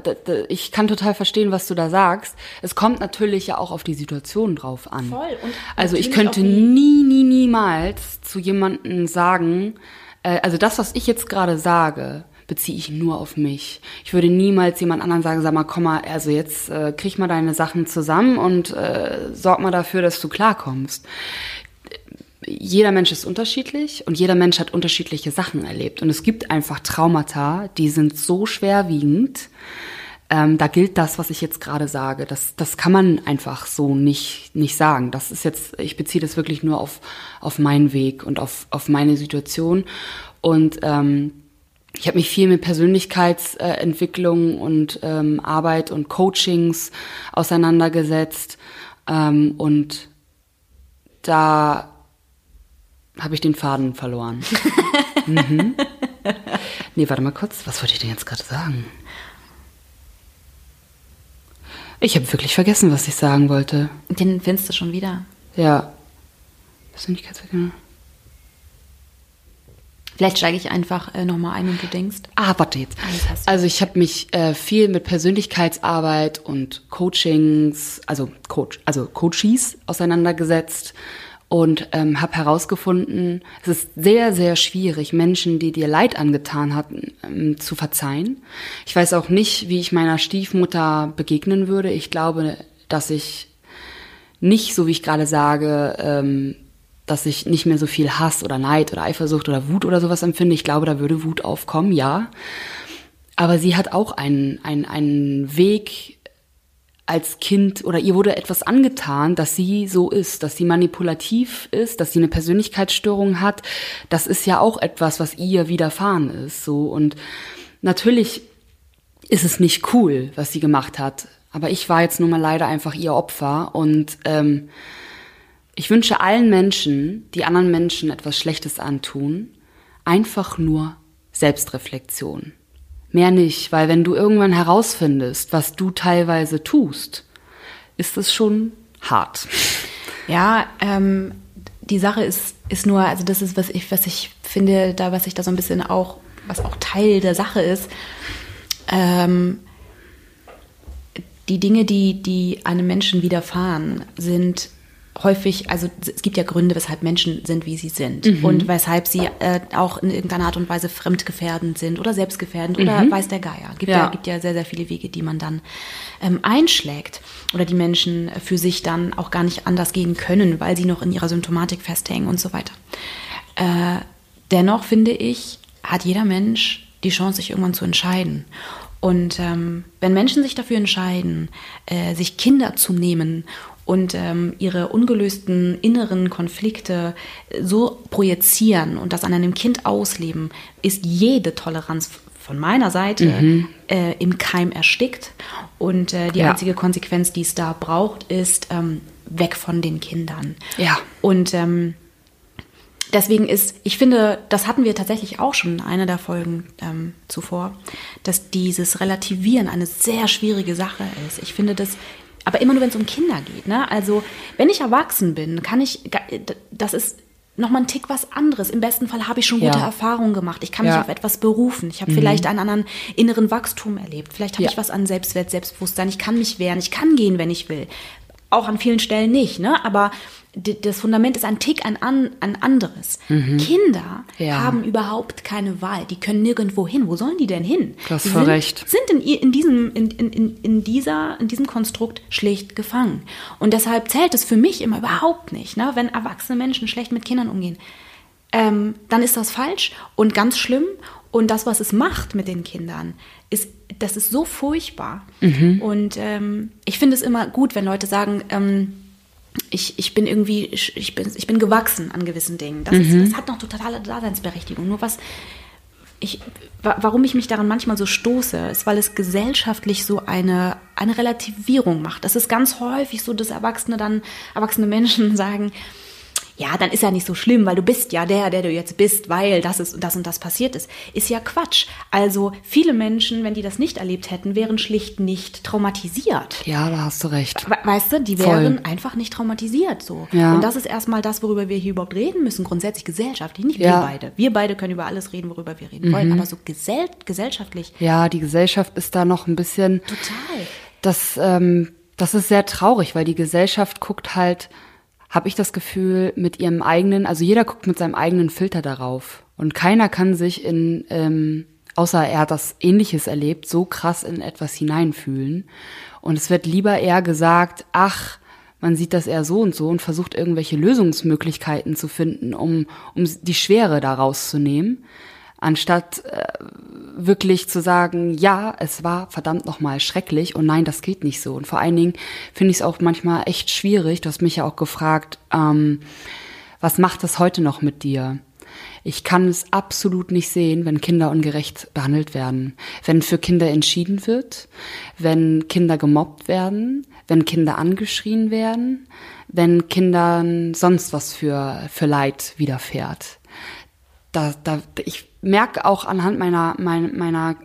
ich kann total verstehen, was du da sagst. Es kommt natürlich ja auch auf die Situation drauf an. Voll. Und also ich könnte nie, nie, niemals zu jemandem sagen, äh, also das, was ich jetzt gerade sage, beziehe ich nur auf mich. Ich würde niemals jemand anderen sagen, sag mal, komm mal, also jetzt äh, krieg mal deine Sachen zusammen und äh, sorg mal dafür, dass du klarkommst jeder Mensch ist unterschiedlich und jeder Mensch hat unterschiedliche Sachen erlebt. Und es gibt einfach Traumata, die sind so schwerwiegend. Ähm, da gilt das, was ich jetzt gerade sage. Das, das kann man einfach so nicht, nicht sagen. Das ist jetzt, ich beziehe das wirklich nur auf, auf meinen Weg und auf, auf meine Situation. Und ähm, ich habe mich viel mit Persönlichkeitsentwicklung und ähm, Arbeit und Coachings auseinandergesetzt. Ähm, und da habe ich den Faden verloren. *laughs* mhm. Nee, warte mal kurz. Was wollte ich denn jetzt gerade sagen? Ich habe wirklich vergessen, was ich sagen wollte. Den findest du schon wieder. Ja. Persönlichkeitsentwicklung. Vielleicht steige ich einfach äh, nochmal ein und du denkst. Ah, warte jetzt. Also ich habe mich äh, viel mit Persönlichkeitsarbeit und Coachings, also Coach, also Coaches auseinandergesetzt und ähm, habe herausgefunden, es ist sehr, sehr schwierig, Menschen, die dir Leid angetan hatten, ähm, zu verzeihen. Ich weiß auch nicht, wie ich meiner Stiefmutter begegnen würde. Ich glaube, dass ich nicht, so wie ich gerade sage, ähm, dass ich nicht mehr so viel Hass oder Neid oder Eifersucht oder Wut oder sowas empfinde. Ich glaube, da würde Wut aufkommen, ja. Aber sie hat auch einen, einen, einen Weg als Kind oder ihr wurde etwas angetan, dass sie so ist, dass sie manipulativ ist, dass sie eine Persönlichkeitsstörung hat. Das ist ja auch etwas, was ihr widerfahren ist, so. Und natürlich ist es nicht cool, was sie gemacht hat. Aber ich war jetzt nun mal leider einfach ihr Opfer und ähm, ich wünsche allen Menschen, die anderen Menschen etwas Schlechtes antun, einfach nur Selbstreflexion. Mehr nicht, weil wenn du irgendwann herausfindest, was du teilweise tust, ist es schon hart. Ja, ähm, die Sache ist, ist nur, also das ist, was ich, was ich finde, da, was ich da so ein bisschen auch, was auch Teil der Sache ist, ähm, die Dinge, die, die einem Menschen widerfahren, sind häufig, also es gibt ja Gründe, weshalb Menschen sind, wie sie sind mhm. und weshalb sie äh, auch in irgendeiner Art und Weise fremdgefährdend sind oder selbstgefährdend mhm. oder weiß der Geier. Gibt ja. ja. gibt ja sehr, sehr viele Wege, die man dann ähm, einschlägt oder die Menschen für sich dann auch gar nicht anders gehen können, weil sie noch in ihrer Symptomatik festhängen und so weiter. Äh, dennoch finde ich, hat jeder Mensch die Chance, sich irgendwann zu entscheiden. Und ähm, wenn Menschen sich dafür entscheiden, äh, sich Kinder zu nehmen und ähm, ihre ungelösten inneren Konflikte so projizieren und das an einem Kind ausleben, ist jede Toleranz von meiner Seite mhm. äh, im Keim erstickt. Und äh, die ja. einzige Konsequenz, die es da braucht, ist ähm, weg von den Kindern. Ja. Und ähm, deswegen ist, ich finde, das hatten wir tatsächlich auch schon in einer der Folgen ähm, zuvor, dass dieses Relativieren eine sehr schwierige Sache ist. Ich finde das, aber immer nur, wenn es um Kinder geht. Ne? Also, wenn ich erwachsen bin, kann ich, das ist nochmal ein Tick was anderes. Im besten Fall habe ich schon gute ja. Erfahrungen gemacht. Ich kann mich ja. auf etwas berufen. Ich habe mhm. vielleicht einen anderen inneren Wachstum erlebt. Vielleicht habe ja. ich was an Selbstwert, Selbstbewusstsein. Ich kann mich wehren. Ich kann gehen, wenn ich will. Auch an vielen Stellen nicht, ne? Aber das Fundament ist ein Tick ein, an, ein anderes. Mhm. Kinder ja. haben überhaupt keine Wahl. Die können nirgendwo hin. Wo sollen die denn hin? Das die sind, recht. sind in, in, diesem, in, in, in, dieser, in diesem Konstrukt schlicht gefangen. Und deshalb zählt es für mich immer überhaupt nicht, ne? wenn erwachsene Menschen schlecht mit Kindern umgehen. Ähm, dann ist das falsch und ganz schlimm. Und das, was es macht mit den Kindern, ist, das ist so furchtbar. Mhm. Und ähm, ich finde es immer gut, wenn Leute sagen, ähm, ich, ich bin irgendwie, ich bin, ich bin gewachsen an gewissen Dingen. Das, mhm. ist, das hat noch totale Daseinsberechtigung. Nur was, ich, warum ich mich daran manchmal so stoße, ist, weil es gesellschaftlich so eine, eine Relativierung macht. Das ist ganz häufig so, dass Erwachsene dann, erwachsene Menschen *laughs* sagen, ja, dann ist ja nicht so schlimm, weil du bist ja der, der du jetzt bist, weil das ist das und das passiert ist. Ist ja Quatsch. Also viele Menschen, wenn die das nicht erlebt hätten, wären schlicht nicht traumatisiert. Ja, da hast du recht. Weißt du, die wären Voll. einfach nicht traumatisiert so. Ja. Und das ist erstmal das, worüber wir hier überhaupt reden müssen, grundsätzlich gesellschaftlich, nicht ja. wir beide. Wir beide können über alles reden, worüber wir reden mhm. wollen, aber so gesell gesellschaftlich. Ja, die Gesellschaft ist da noch ein bisschen. Total. Das, ähm, das ist sehr traurig, weil die Gesellschaft guckt halt habe ich das Gefühl, mit ihrem eigenen, also jeder guckt mit seinem eigenen Filter darauf. Und keiner kann sich in, ähm, außer er hat das Ähnliches erlebt, so krass in etwas hineinfühlen. Und es wird lieber eher gesagt, ach, man sieht das eher so und so und versucht irgendwelche Lösungsmöglichkeiten zu finden, um, um die Schwere daraus zu nehmen, anstatt äh, wirklich zu sagen, ja, es war verdammt nochmal schrecklich und nein, das geht nicht so. Und vor allen Dingen finde ich es auch manchmal echt schwierig, du hast mich ja auch gefragt, ähm, was macht das heute noch mit dir? Ich kann es absolut nicht sehen, wenn Kinder ungerecht behandelt werden, wenn für Kinder entschieden wird, wenn Kinder gemobbt werden, wenn Kinder angeschrien werden, wenn Kindern sonst was für, für Leid widerfährt. Da, da, ich merke auch anhand meiner, meiner, meiner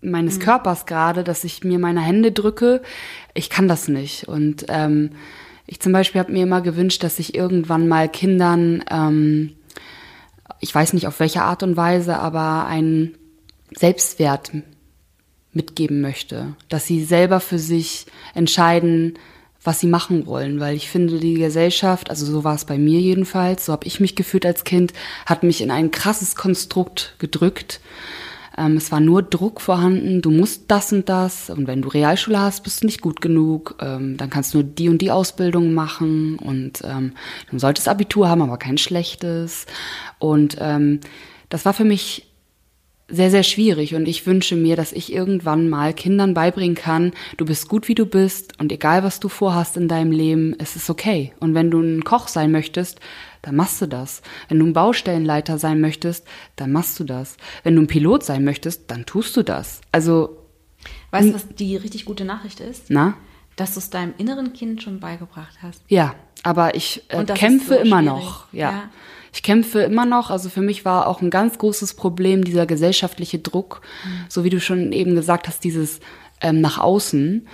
meines mhm. Körpers gerade, dass ich mir meine Hände drücke. Ich kann das nicht. Und ähm, ich zum Beispiel habe mir immer gewünscht, dass ich irgendwann mal Kindern, ähm, ich weiß nicht auf welche Art und Weise, aber einen Selbstwert mitgeben möchte, dass sie selber für sich entscheiden, was sie machen wollen, weil ich finde, die Gesellschaft, also so war es bei mir jedenfalls, so habe ich mich gefühlt als Kind, hat mich in ein krasses Konstrukt gedrückt. Ähm, es war nur Druck vorhanden, du musst das und das und wenn du Realschule hast, bist du nicht gut genug, ähm, dann kannst du nur die und die Ausbildung machen und ähm, du solltest Abitur haben, aber kein schlechtes. Und ähm, das war für mich sehr, sehr schwierig und ich wünsche mir, dass ich irgendwann mal Kindern beibringen kann, du bist gut wie du bist und egal was du vorhast in deinem Leben, es ist okay. Und wenn du ein Koch sein möchtest, dann machst du das. Wenn du ein Baustellenleiter sein möchtest, dann machst du das. Wenn du ein Pilot sein möchtest, dann tust du das. Also. Weißt du, was die richtig gute Nachricht ist? Na? Dass du es deinem inneren Kind schon beigebracht hast. Ja, aber ich äh, kämpfe so immer noch. Ja. Ja. Ich kämpfe immer noch. Also für mich war auch ein ganz großes Problem dieser gesellschaftliche Druck, Mhm. so wie du schon eben gesagt hast, dieses ähm, nach außen.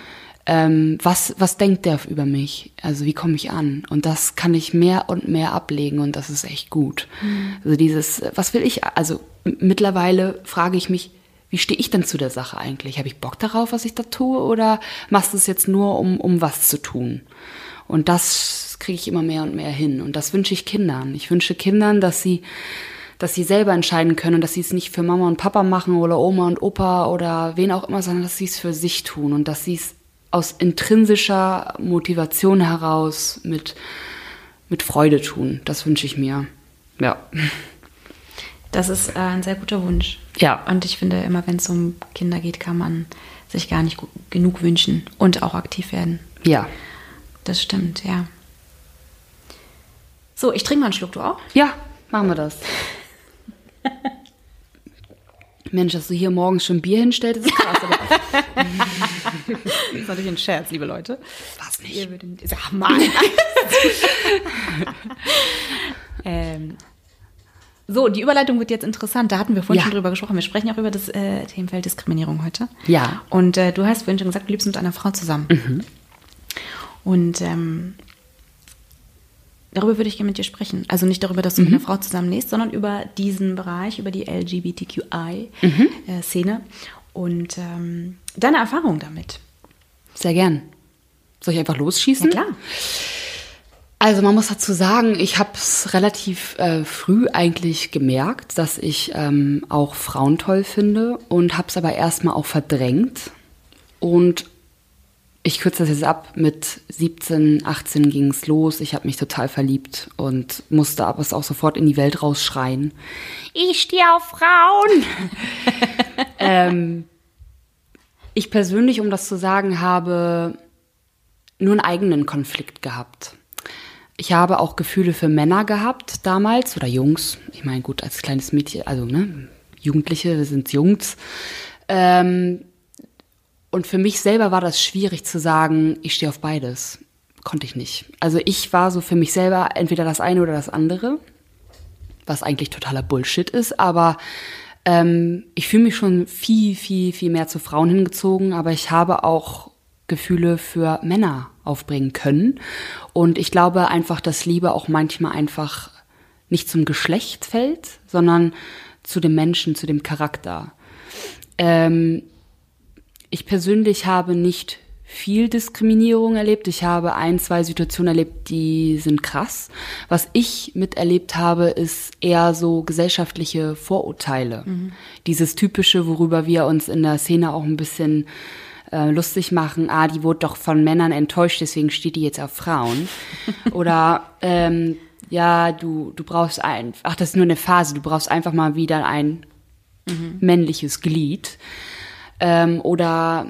Ähm, was, was denkt der über mich? Also wie komme ich an? Und das kann ich mehr und mehr ablegen und das ist echt gut. Mhm. Also dieses, äh, was will ich? Also mittlerweile frage ich mich, wie stehe ich denn zu der Sache eigentlich? Habe ich Bock darauf, was ich da tue? Oder machst du es jetzt nur, um, um was zu tun? Und das kriege ich immer mehr und mehr hin. Und das wünsche ich Kindern. Ich wünsche Kindern, dass sie, dass sie selber entscheiden können und dass sie es nicht für Mama und Papa machen oder Oma und Opa oder wen auch immer, sondern dass sie es für sich tun und dass sie es aus intrinsischer Motivation heraus mit, mit Freude tun. Das wünsche ich mir. Ja. Das ist äh, ein sehr guter Wunsch. Ja. Und ich finde, immer wenn es um Kinder geht, kann man sich gar nicht genug wünschen und auch aktiv werden. Ja. Das stimmt, ja. So, ich trinke mal einen Schluck, du auch? Ja, machen wir das. Mensch, dass du hier morgens schon Bier hinstellst, ist krass. Aber Das *laughs* ist natürlich ein Scherz, liebe Leute. was nicht. Ihr würdet, sag mal. *laughs* ähm, so, die Überleitung wird jetzt interessant. Da hatten wir vorhin Ja. schon drüber gesprochen. Wir sprechen auch über das äh, Themenfeld Diskriminierung heute. Ja. Und äh, du hast vorhin schon gesagt, du lebst mit einer Frau zusammen. Und ähm, darüber würde ich gerne mit dir sprechen. Also nicht darüber, dass du mit einer Frau zusammen lebst, sondern über diesen Bereich, über die LGBTQI-Szene und ähm, deine Erfahrung damit. Sehr gern. Soll ich einfach losschießen? Ja, klar. Also man muss dazu sagen, ich habe es relativ äh, früh eigentlich gemerkt, dass ich ähm, auch Frauen toll finde und habe es aber erstmal auch verdrängt. Und ich kürze das jetzt ab, mit 17, 18 ging es los. Ich habe mich total verliebt und musste aber es auch sofort in die Welt rausschreien. Ich stehe auf Frauen. *laughs* ähm, ich persönlich, um das zu sagen, habe nur einen eigenen Konflikt gehabt. Ich habe auch Gefühle für Männer gehabt damals oder Jungs. Ich meine, gut, als kleines Mädchen, also ne, Jugendliche, wir sind Jungs. Ähm, und für mich selber war das schwierig zu sagen, ich stehe auf beides. Konnte ich nicht. Also ich war so für mich selber entweder das eine oder das andere, was eigentlich totaler Bullshit ist, aber ähm, ich fühle mich schon viel, viel, viel mehr zu Frauen hingezogen, aber ich habe auch Gefühle für Männer aufbringen können. Und ich glaube einfach, dass Liebe auch manchmal einfach nicht zum Geschlecht fällt, sondern zu dem Menschen, zu dem Charakter. Ähm, ich persönlich habe nicht viel Diskriminierung erlebt. Ich habe ein, zwei Situationen erlebt, die sind krass. Was ich miterlebt habe, ist eher so gesellschaftliche Vorurteile. Dieses typische, worüber wir uns in der Szene auch ein bisschen äh, lustig machen. Ah, die wurde doch von Männern enttäuscht, deswegen steht die jetzt auf Frauen. *laughs* Oder ähm, ja, du, du brauchst ein, ach, das ist nur eine Phase, du brauchst einfach mal wieder ein männliches Glied. Ähm, oder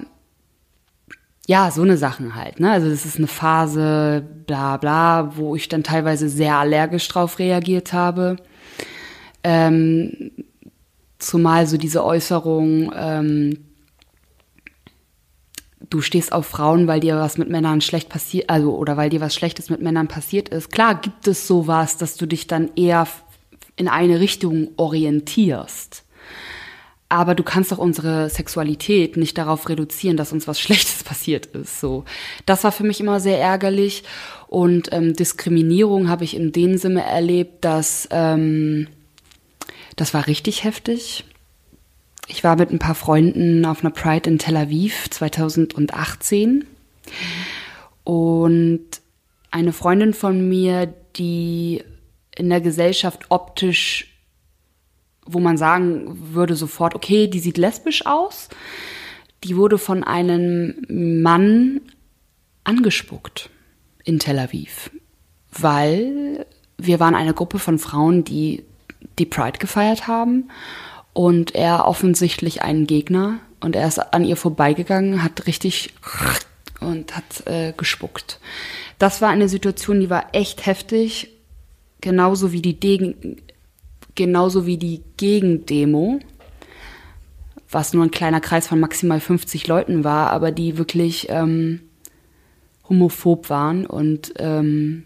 ja, so eine Sachen halt. Ne? Also das ist eine Phase, bla bla, wo ich dann teilweise sehr allergisch drauf reagiert habe. Ähm, zumal so diese Äußerung, ähm, du stehst auf Frauen, weil dir was mit Männern schlecht passiert, also oder weil dir was Schlechtes mit Männern passiert ist. Klar gibt es sowas, dass du dich dann eher in eine Richtung orientierst. Aber du kannst doch unsere Sexualität nicht darauf reduzieren, dass uns was *laughs* Schlechtes passiert ist. So, das war für mich immer sehr ärgerlich. Und ähm, Diskriminierung habe ich in dem Sinne erlebt, dass ähm, das war richtig heftig. Ich war mit ein paar Freunden auf einer Pride in Tel Aviv 2018 und eine Freundin von mir, die in der Gesellschaft optisch wo man sagen würde sofort, okay, die sieht lesbisch aus. Die wurde von einem Mann angespuckt in Tel Aviv, weil wir waren eine Gruppe von Frauen, die die Pride gefeiert haben und er offensichtlich einen Gegner und er ist an ihr vorbeigegangen, hat richtig und hat äh, gespuckt. Das war eine Situation, die war echt heftig, genauso wie die Degen, genauso wie die Gegendemo, was nur ein kleiner Kreis von maximal 50 Leuten war, aber die wirklich ähm, homophob waren und ähm,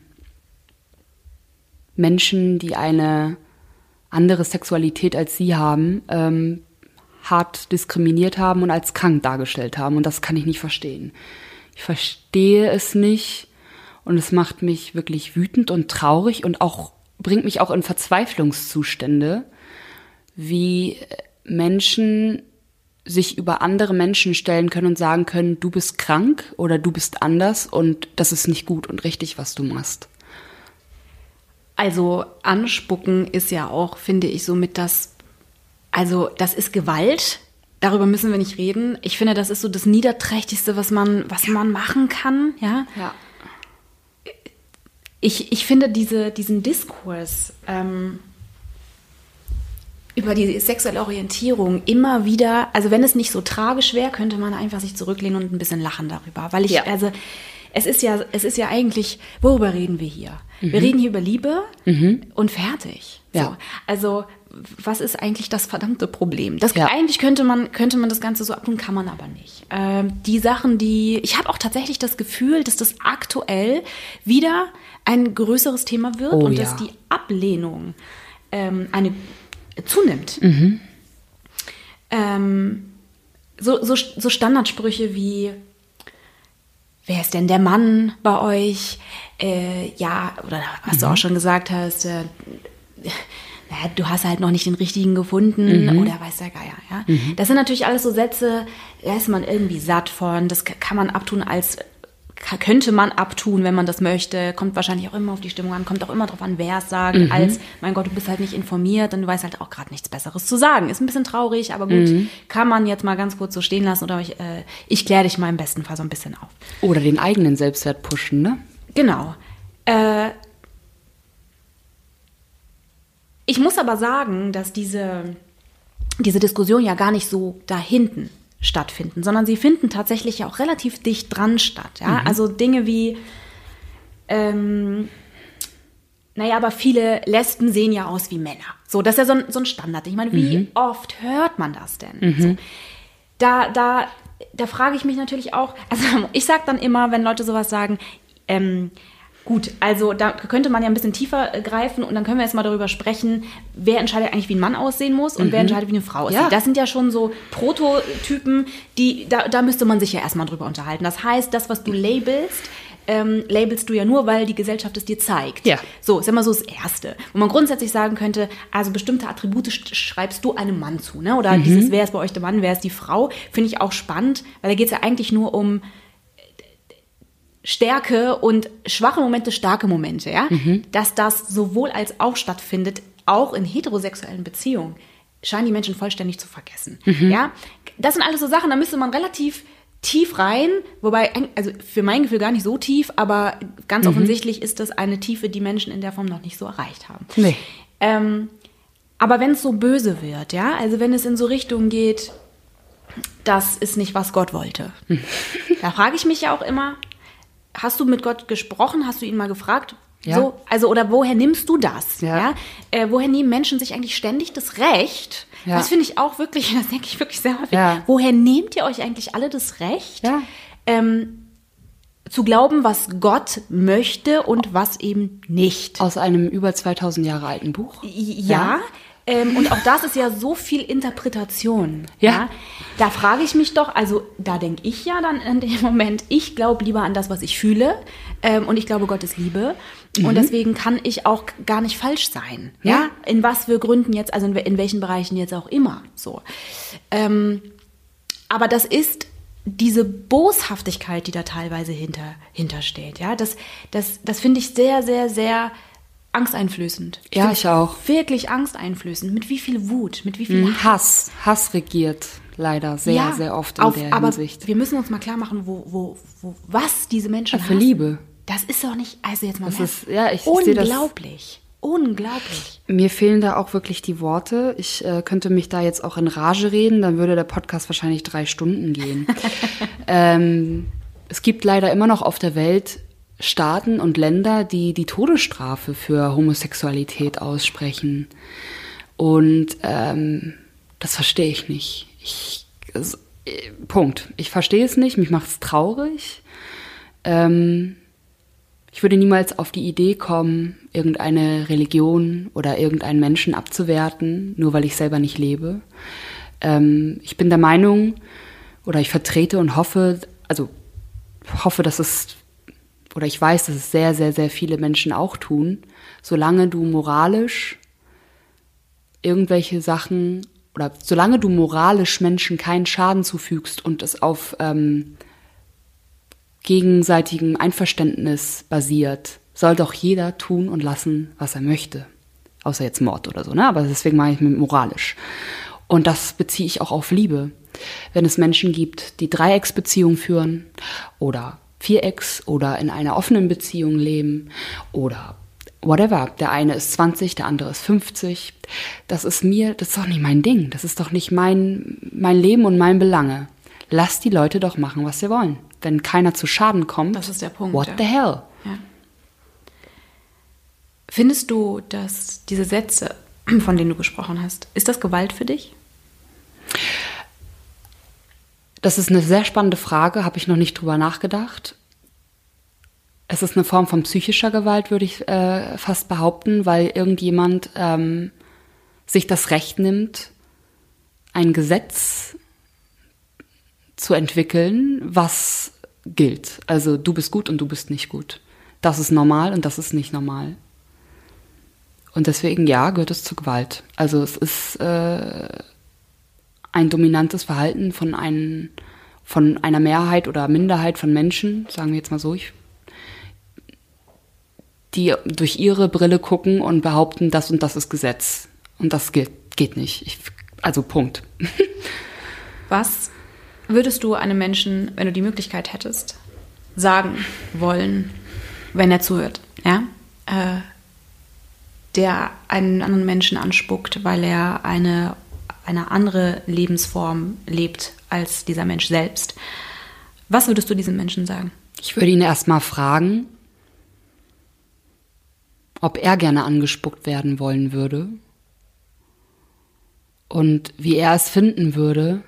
Menschen, die eine andere Sexualität als sie haben, ähm, hart diskriminiert haben und als krank dargestellt haben. Und das kann ich nicht verstehen. Ich verstehe es nicht und es macht mich wirklich wütend und traurig und auch bringt mich auch in Verzweiflungszustände, wie Menschen sich über andere Menschen stellen können und sagen können, du bist krank oder du bist anders und das ist nicht gut und richtig, was du machst. Also anspucken ist ja auch, finde ich, somit das, also das ist Gewalt. Darüber müssen wir nicht reden. Ich finde, das ist so das Niederträchtigste, was man, was man machen kann. Ja. Ja. Ich, ich finde diese, diesen Diskurs ähm, über die sexuelle Orientierung immer wieder, also wenn es nicht so tragisch wäre, könnte man einfach sich zurücklehnen und ein bisschen lachen darüber. Weil ich, Ja. also es ist ja, es ist ja eigentlich, worüber reden wir hier? Wir reden hier über Liebe und fertig. So. Ja. Also was ist eigentlich das verdammte Problem? Das Ja. eigentlich könnte man könnte man das Ganze so abtun, kann man aber nicht. Ähm, die Sachen, die ich habe auch tatsächlich das Gefühl, dass das aktuell wieder ein größeres Thema wird Oh und ja. dass die Ablehnung ähm, eine zunimmt. Ähm, so, so, so Standardsprüche wie Wer ist denn der Mann bei euch? Äh, ja, oder was du auch schon gesagt hast, äh, naja, du hast halt noch nicht den richtigen gefunden oder weiß der Geier. Ja? Das sind natürlich alles so Sätze, da ist man irgendwie satt von. Das kann man abtun als könnte man abtun, wenn man das möchte. Kommt wahrscheinlich auch immer auf die Stimmung an, kommt auch immer drauf an, wer es sagt, als, mein Gott, du bist halt nicht informiert und du weißt halt auch gerade nichts Besseres zu sagen. Ist ein bisschen traurig, aber gut, kann man jetzt mal ganz kurz so stehen lassen oder ich, äh, ich kläre dich mal im besten Fall so ein bisschen auf. Oder den eigenen Selbstwert pushen, ne? Genau. Äh, ich muss aber sagen, dass diese, diese Diskussion ja gar nicht so da hinten stattfinden, sondern sie finden tatsächlich ja auch relativ dicht dran statt. Ja? Also Dinge wie, ähm, naja, aber viele Lesben sehen ja aus wie Männer. So, das ist ja so ein, so ein Standard. Ich meine, wie oft hört man das denn? So. Da, da, da frage ich mich natürlich auch, also ich sage dann immer, wenn Leute sowas sagen, ähm, gut, also da könnte man ja ein bisschen tiefer äh, greifen und dann können wir jetzt mal darüber sprechen, wer entscheidet eigentlich, wie ein Mann aussehen muss und wer entscheidet, wie eine Frau aussieht. Ja. Das sind ja schon so Prototypen, die, da, da müsste man sich ja erstmal drüber unterhalten. Das heißt, das, was du labelst, ähm, labelst du ja nur, weil die Gesellschaft es dir zeigt. Ja. So, ist immer so das Erste. Wo man grundsätzlich sagen könnte, also bestimmte Attribute sch- schreibst du einem Mann zu, ne? Oder dieses, wer ist bei euch der Mann, wer ist die Frau, finde ich auch spannend, weil da geht es ja eigentlich nur um Stärke und schwache Momente, starke Momente, ja? Dass das sowohl als auch stattfindet, auch in heterosexuellen Beziehungen, scheinen die Menschen vollständig zu vergessen. Ja? Das sind alles so Sachen, da müsste man relativ tief rein, wobei, also für mein Gefühl gar nicht so tief, aber ganz offensichtlich ist das eine Tiefe, die Menschen in der Form noch nicht so erreicht haben. Nee. Ähm, aber wenn es so böse wird, ja, also wenn es in so Richtungen geht, das ist nicht, was Gott wollte. da frage ich mich ja auch immer, hast du mit Gott gesprochen? Hast du ihn mal gefragt? Ja. So, also, oder woher nimmst du das? Ja. Äh, woher nehmen Menschen sich eigentlich ständig das Recht? Ja. Das finde ich auch wirklich, *laughs* das denke ich wirklich sehr häufig. Ja. Woher nehmt ihr euch eigentlich alle das Recht? Ja. Ähm, zu glauben, was Gott möchte und was eben nicht. Aus einem über 2000 Jahre alten Buch. Ja. Ähm, und auch das ist ja so viel Interpretation. Ja. Da frage ich mich doch, also da denke ich ja dann in dem Moment, ich glaube lieber an das, was ich fühle. Ähm, und ich glaube, Gott ist Liebe. Und deswegen kann ich auch gar nicht falsch sein. Ja. Ja. In was für Gründen jetzt, also in, in welchen Bereichen jetzt auch immer. So. Ähm, aber das ist diese Boshaftigkeit, die da teilweise hinter, hintersteht. Ja, das, das, das finde ich sehr, sehr, sehr angsteinflößend. Ja, Find ich auch. Wirklich angsteinflößend. Mit wie viel Wut, mit wie viel Mhm. Hass. Hass regiert leider sehr, sehr oft in auf, der aber Hinsicht. Wir müssen uns mal klar machen, wo, wo, wo, was diese Menschen Ja, für hassen. Liebe. Das ist doch nicht, also jetzt mal Das ist- ja, ich- ich unglaublich. unglaublich. Mir fehlen da auch wirklich die Worte. Ich äh, könnte mich da jetzt auch in Rage reden, dann würde der Podcast wahrscheinlich drei Stunden gehen. *laughs* ähm, es gibt leider immer noch auf der Welt Staaten und Länder, die die Todesstrafe für Homosexualität aussprechen. Und ähm, das verstehe ich nicht. Ich, also, Punkt. Ich verstehe es nicht, mich macht es traurig. Ähm, ich würde niemals auf die Idee kommen, irgendeine Religion oder irgendeinen Menschen abzuwerten, nur weil ich selber nicht lebe. Ähm, ich bin der Meinung oder ich vertrete und hoffe, also hoffe, dass es oder ich weiß, dass es sehr, sehr, sehr viele Menschen auch tun, solange du moralisch irgendwelche Sachen oder solange du moralisch Menschen keinen Schaden zufügst und es auf ähm, gegenseitigem Einverständnis basiert, soll doch jeder tun und lassen, was er möchte. Außer jetzt Mord oder so, ne? Aber deswegen mache ich mit moralisch. Und das beziehe ich auch auf Liebe. Wenn es Menschen gibt, die Dreiecksbeziehungen führen oder Vierecks oder in einer offenen Beziehung leben oder whatever. Der eine ist 20, der andere ist 50. Das ist mir, das ist doch nicht mein Ding. Das ist doch nicht mein, mein Leben und mein Belange. Lass die Leute doch machen, was sie wollen. Wenn keiner zu Schaden kommt, Das ist der Punkt, what ja. the hell? Ja. Findest du, dass diese Sätze, *clears throat* von denen du gesprochen hast, ist das Gewalt für dich? Das ist eine sehr spannende Frage, habe ich noch nicht drüber nachgedacht. Es ist eine Form von psychischer Gewalt, würde ich äh, fast behaupten, weil irgendjemand ähm, sich das Recht nimmt, ein Gesetz zu entwickeln, was gilt. Also du bist gut und du bist nicht gut. Das ist normal und das ist nicht normal. Und deswegen, ja, gehört es zur Gewalt. Also es ist äh, ein dominantes Verhalten von, ein, von einer Mehrheit oder Minderheit von Menschen, sagen wir jetzt mal so, ich, die durch ihre Brille gucken und behaupten, das und das ist Gesetz. Und das geht, geht nicht. Ich, also Punkt. *laughs* Was würdest du einem Menschen, wenn du die Möglichkeit hättest, sagen wollen, wenn er zuhört, ja? Äh, der einen anderen Menschen anspuckt, weil er eine, eine andere Lebensform lebt als dieser Mensch selbst. Was würdest du diesem Menschen sagen? Ich würde ihn erstmal fragen, ob er gerne angespuckt werden wollen würde und wie er es finden würde,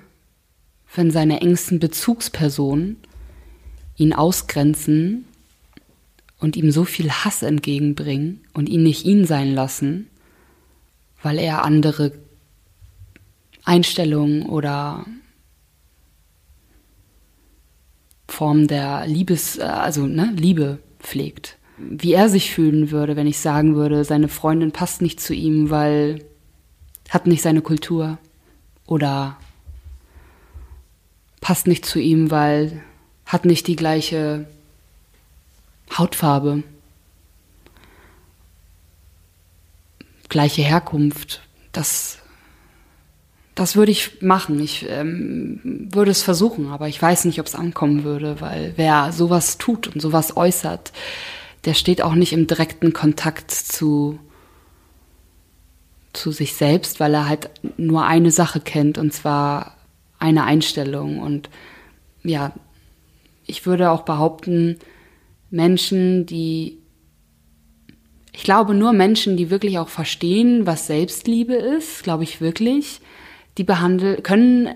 wenn seine engsten Bezugspersonen ihn ausgrenzen und ihm so viel Hass entgegenbringen und ihn nicht ihn sein lassen, weil er andere Einstellungen oder Form der Liebes, äh, also ne, Liebe pflegt. Wie er sich fühlen würde, wenn ich sagen würde, seine Freundin passt nicht zu ihm, weil hat nicht seine Kultur oder passt nicht zu ihm, weil hat nicht die gleiche Hautfarbe, gleiche Herkunft. Das, das würde ich machen. Ich ähm, würde es versuchen, aber ich weiß nicht, ob es ankommen würde, weil wer sowas tut und sowas äußert, der steht auch nicht im direkten Kontakt zu, zu sich selbst, weil er halt nur eine Sache kennt und zwar eine Einstellung. Und ja, ich würde auch behaupten, Menschen, die, ich glaube nur Menschen, die wirklich auch verstehen, was Selbstliebe ist, glaube ich wirklich, die behandeln, können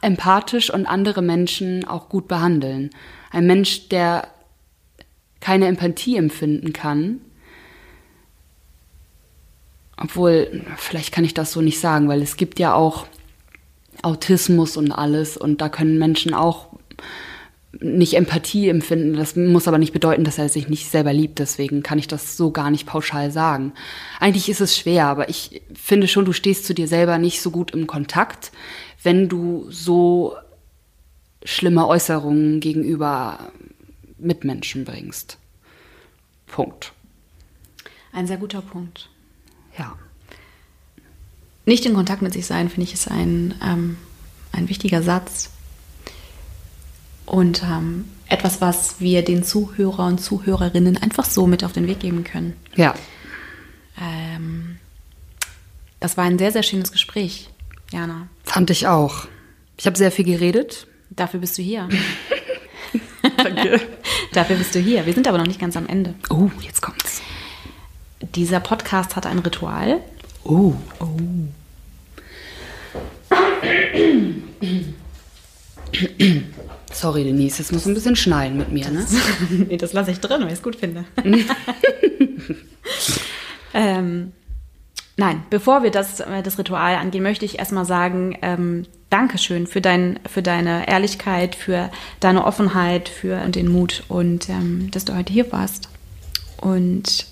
empathisch und andere Menschen auch gut behandeln. Ein Mensch, der keine Empathie empfinden kann, obwohl, vielleicht kann ich das so nicht sagen, weil es gibt ja auch Autismus und alles und da können Menschen auch nicht Empathie empfinden. Das muss aber nicht bedeuten, dass er sich nicht selber liebt. Deswegen kann ich das so gar nicht pauschal sagen. Eigentlich ist es schwer, aber ich finde schon, du stehst zu dir selber nicht so gut im Kontakt, wenn du so schlimme Äußerungen gegenüber Mitmenschen bringst. Punkt. Ein sehr guter Punkt. Ja. Nicht in Kontakt mit sich sein, finde ich, ist ein, ähm, ein wichtiger Satz. Und ähm, etwas, was wir den Zuhörer und Zuhörerinnen einfach so mit auf den Weg geben können. Ja. Äh, ähm, das war ein sehr, sehr schönes Gespräch, Jana. Fand ich auch. Ich habe sehr viel geredet. Dafür bist du hier. *laughs* Danke. *laughs* Dafür bist du hier. Wir sind aber noch nicht ganz am Ende. Oh, jetzt kommt's. Dieser Podcast hat ein Ritual. Oh. *clears throat* *clears throat* *clears throat* Sorry, Denise, jetzt musst du ein bisschen schneiden mit mir, ne? *laughs* nee, das lasse ich drin, weil ich es gut finde. *laughs* ähm, nein, bevor wir das, äh, das Ritual angehen, möchte ich erstmal sagen, ähm, Dankeschön für, dein, für deine Ehrlichkeit, für deine Offenheit, für den Mut und ähm, dass du heute hier warst. Und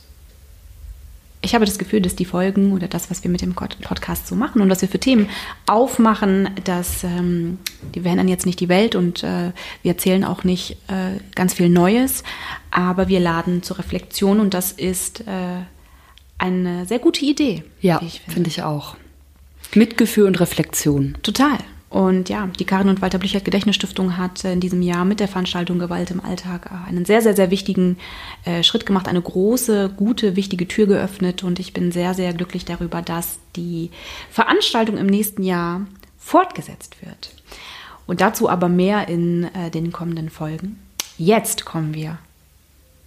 ich habe das Gefühl, dass die Folgen oder das, was wir mit dem Podcast so machen und was wir für Themen aufmachen, dass ähm, die verändern jetzt nicht die Welt und äh, wir erzählen auch nicht äh, ganz viel Neues, aber wir laden zur Reflexion und das ist äh, eine sehr gute Idee. Ja, finde find ich auch. Mitgefühl und Reflexion. Total. Und ja, die Karin und Walter Blüchert Gedächtnisstiftung hat in diesem Jahr mit der Veranstaltung Gewalt im Alltag äh, einen sehr, sehr, sehr wichtigen äh, Schritt gemacht, eine große, gute, wichtige Tür geöffnet. Und ich bin sehr, sehr glücklich darüber, dass die Veranstaltung im nächsten Jahr fortgesetzt wird. Und dazu aber mehr in äh, den kommenden Folgen. Jetzt kommen wir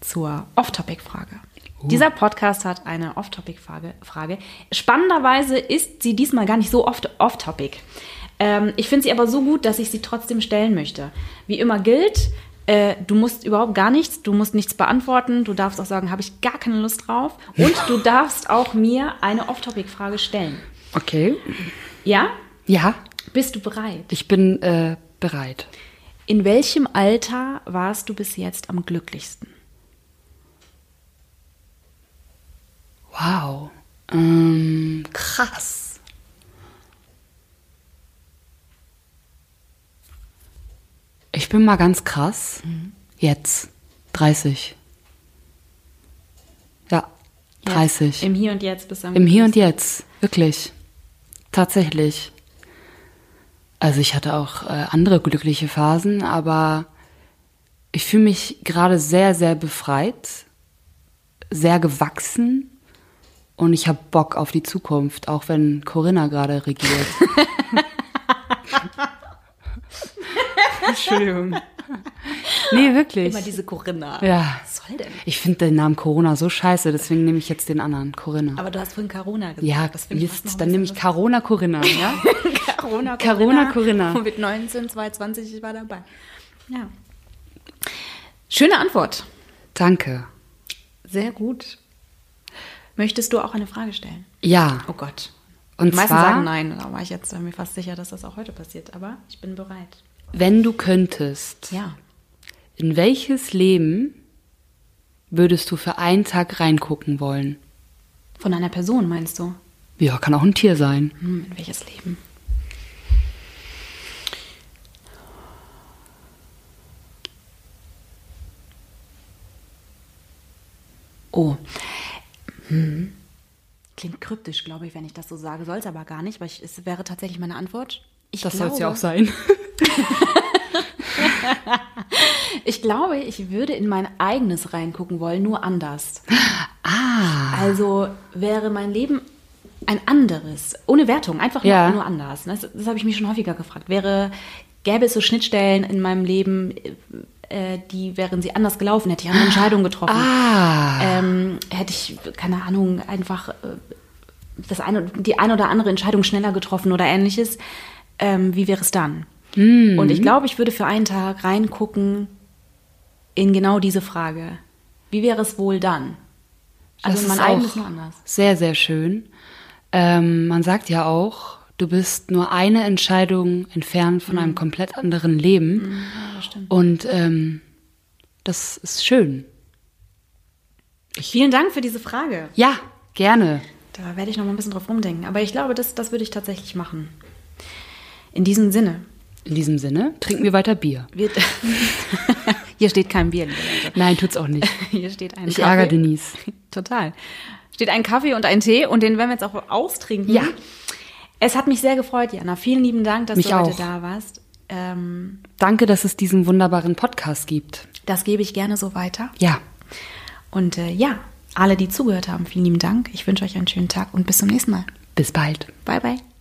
zur Off-Topic-Frage. Uh. Dieser Podcast hat eine Off-Topic-Frage. Frage. Spannenderweise ist sie diesmal gar nicht so oft off-topic. Ähm, ich finde sie aber so gut, dass ich sie trotzdem stellen möchte. Wie immer gilt, äh, du musst überhaupt gar nichts, du musst nichts beantworten, du darfst auch sagen, habe ich gar keine Lust drauf. Und du darfst auch mir eine Off-Topic-Frage stellen. Okay. Ja? Ja. Bist du bereit? Ich bin äh, bereit. In welchem Alter warst du bis jetzt am glücklichsten? Wow. Ähm, krass. Ich bin mal ganz krass. Mhm. Jetzt. 30. Ja, 30. Jetzt. Im Hier und Jetzt bis am Im Hier und Jetzt, wirklich. Tatsächlich. Also ich hatte auch äh, andere glückliche Phasen, aber ich fühle mich gerade sehr, sehr befreit, sehr gewachsen und ich habe Bock auf die Zukunft, auch wenn Corinna gerade regiert. *laughs* Entschuldigung. Nee, wirklich. Immer diese Corinna. Ja. Was soll denn? Ich finde den Namen Corona so scheiße, deswegen nehme ich jetzt den anderen, Corinna. Aber du hast vorhin Corona gesagt. Ja, das jetzt, dann nehme ich Corona Corinna, ja? *laughs* Corona Corinna. Corinna. Mit 19, 22, ich war dabei. Ja. Schöne Antwort. Danke. Sehr gut. Möchtest du auch eine Frage stellen? Ja. Oh Gott. Und Die meisten zwar, sagen nein, da war ich jetzt mir fast sicher, dass das auch heute passiert, aber ich bin bereit. Wenn du könntest, Ja. in welches Leben würdest du für einen Tag reingucken wollen? Von einer Person meinst du? Ja, kann auch ein Tier sein. Hm, in welches Leben? Oh. Hm. Klingt kryptisch, glaube ich, wenn ich das so sage. Soll es aber gar nicht, weil ich, es wäre tatsächlich meine Antwort. Ich Das soll es ja auch sein. *laughs* Ich glaube, ich würde in mein eigenes reingucken wollen, nur anders. Ah. Also wäre mein Leben ein anderes, ohne Wertung, einfach nur, Ja. nur anders. Das, das habe ich mich schon häufiger gefragt. Wäre, gäbe es so Schnittstellen in meinem Leben, äh, die wären sie anders gelaufen, hätte ich andere Entscheidungen getroffen. Ah. Ähm, hätte ich, keine Ahnung, einfach äh, das eine, die eine oder andere Entscheidung schneller getroffen oder ähnliches. Ähm, wie wäre es dann? Hm. Und ich glaube, ich würde für einen Tag reingucken in genau diese Frage. Wie wäre es wohl dann? Also Das mein ist eigenes auch anders. Sehr, sehr schön. Ähm, man sagt ja auch, du bist nur eine Entscheidung entfernt von einem komplett anderen Leben. Stimmt. Und ähm, das ist schön. Vielen Dank für diese Frage. Ja, gerne. Da werde ich noch mal ein bisschen drauf rumdenken. Aber ich glaube, das, das würde ich tatsächlich machen. In diesem Sinne. In diesem Sinne, trinken wir weiter Bier. Wird *laughs* Hier steht kein Bier. Nein, tut's auch nicht. *laughs* Hier steht ein Ich Kaffee. ärgere Denise. *laughs* Total. Steht ein Kaffee und ein Tee und den werden wir jetzt auch austrinken. Ja. Es hat mich sehr gefreut, Jana. Vielen lieben Dank, dass Mich du heute auch. da warst. Ähm, Danke, dass es diesen wunderbaren Podcast gibt. das gebe ich gerne so weiter. Ja, Und äh, ja, alle, die zugehört haben, vielen lieben Dank. Ich wünsche euch einen schönen Tag und bis zum nächsten Mal. Bis bald. Bye, bye.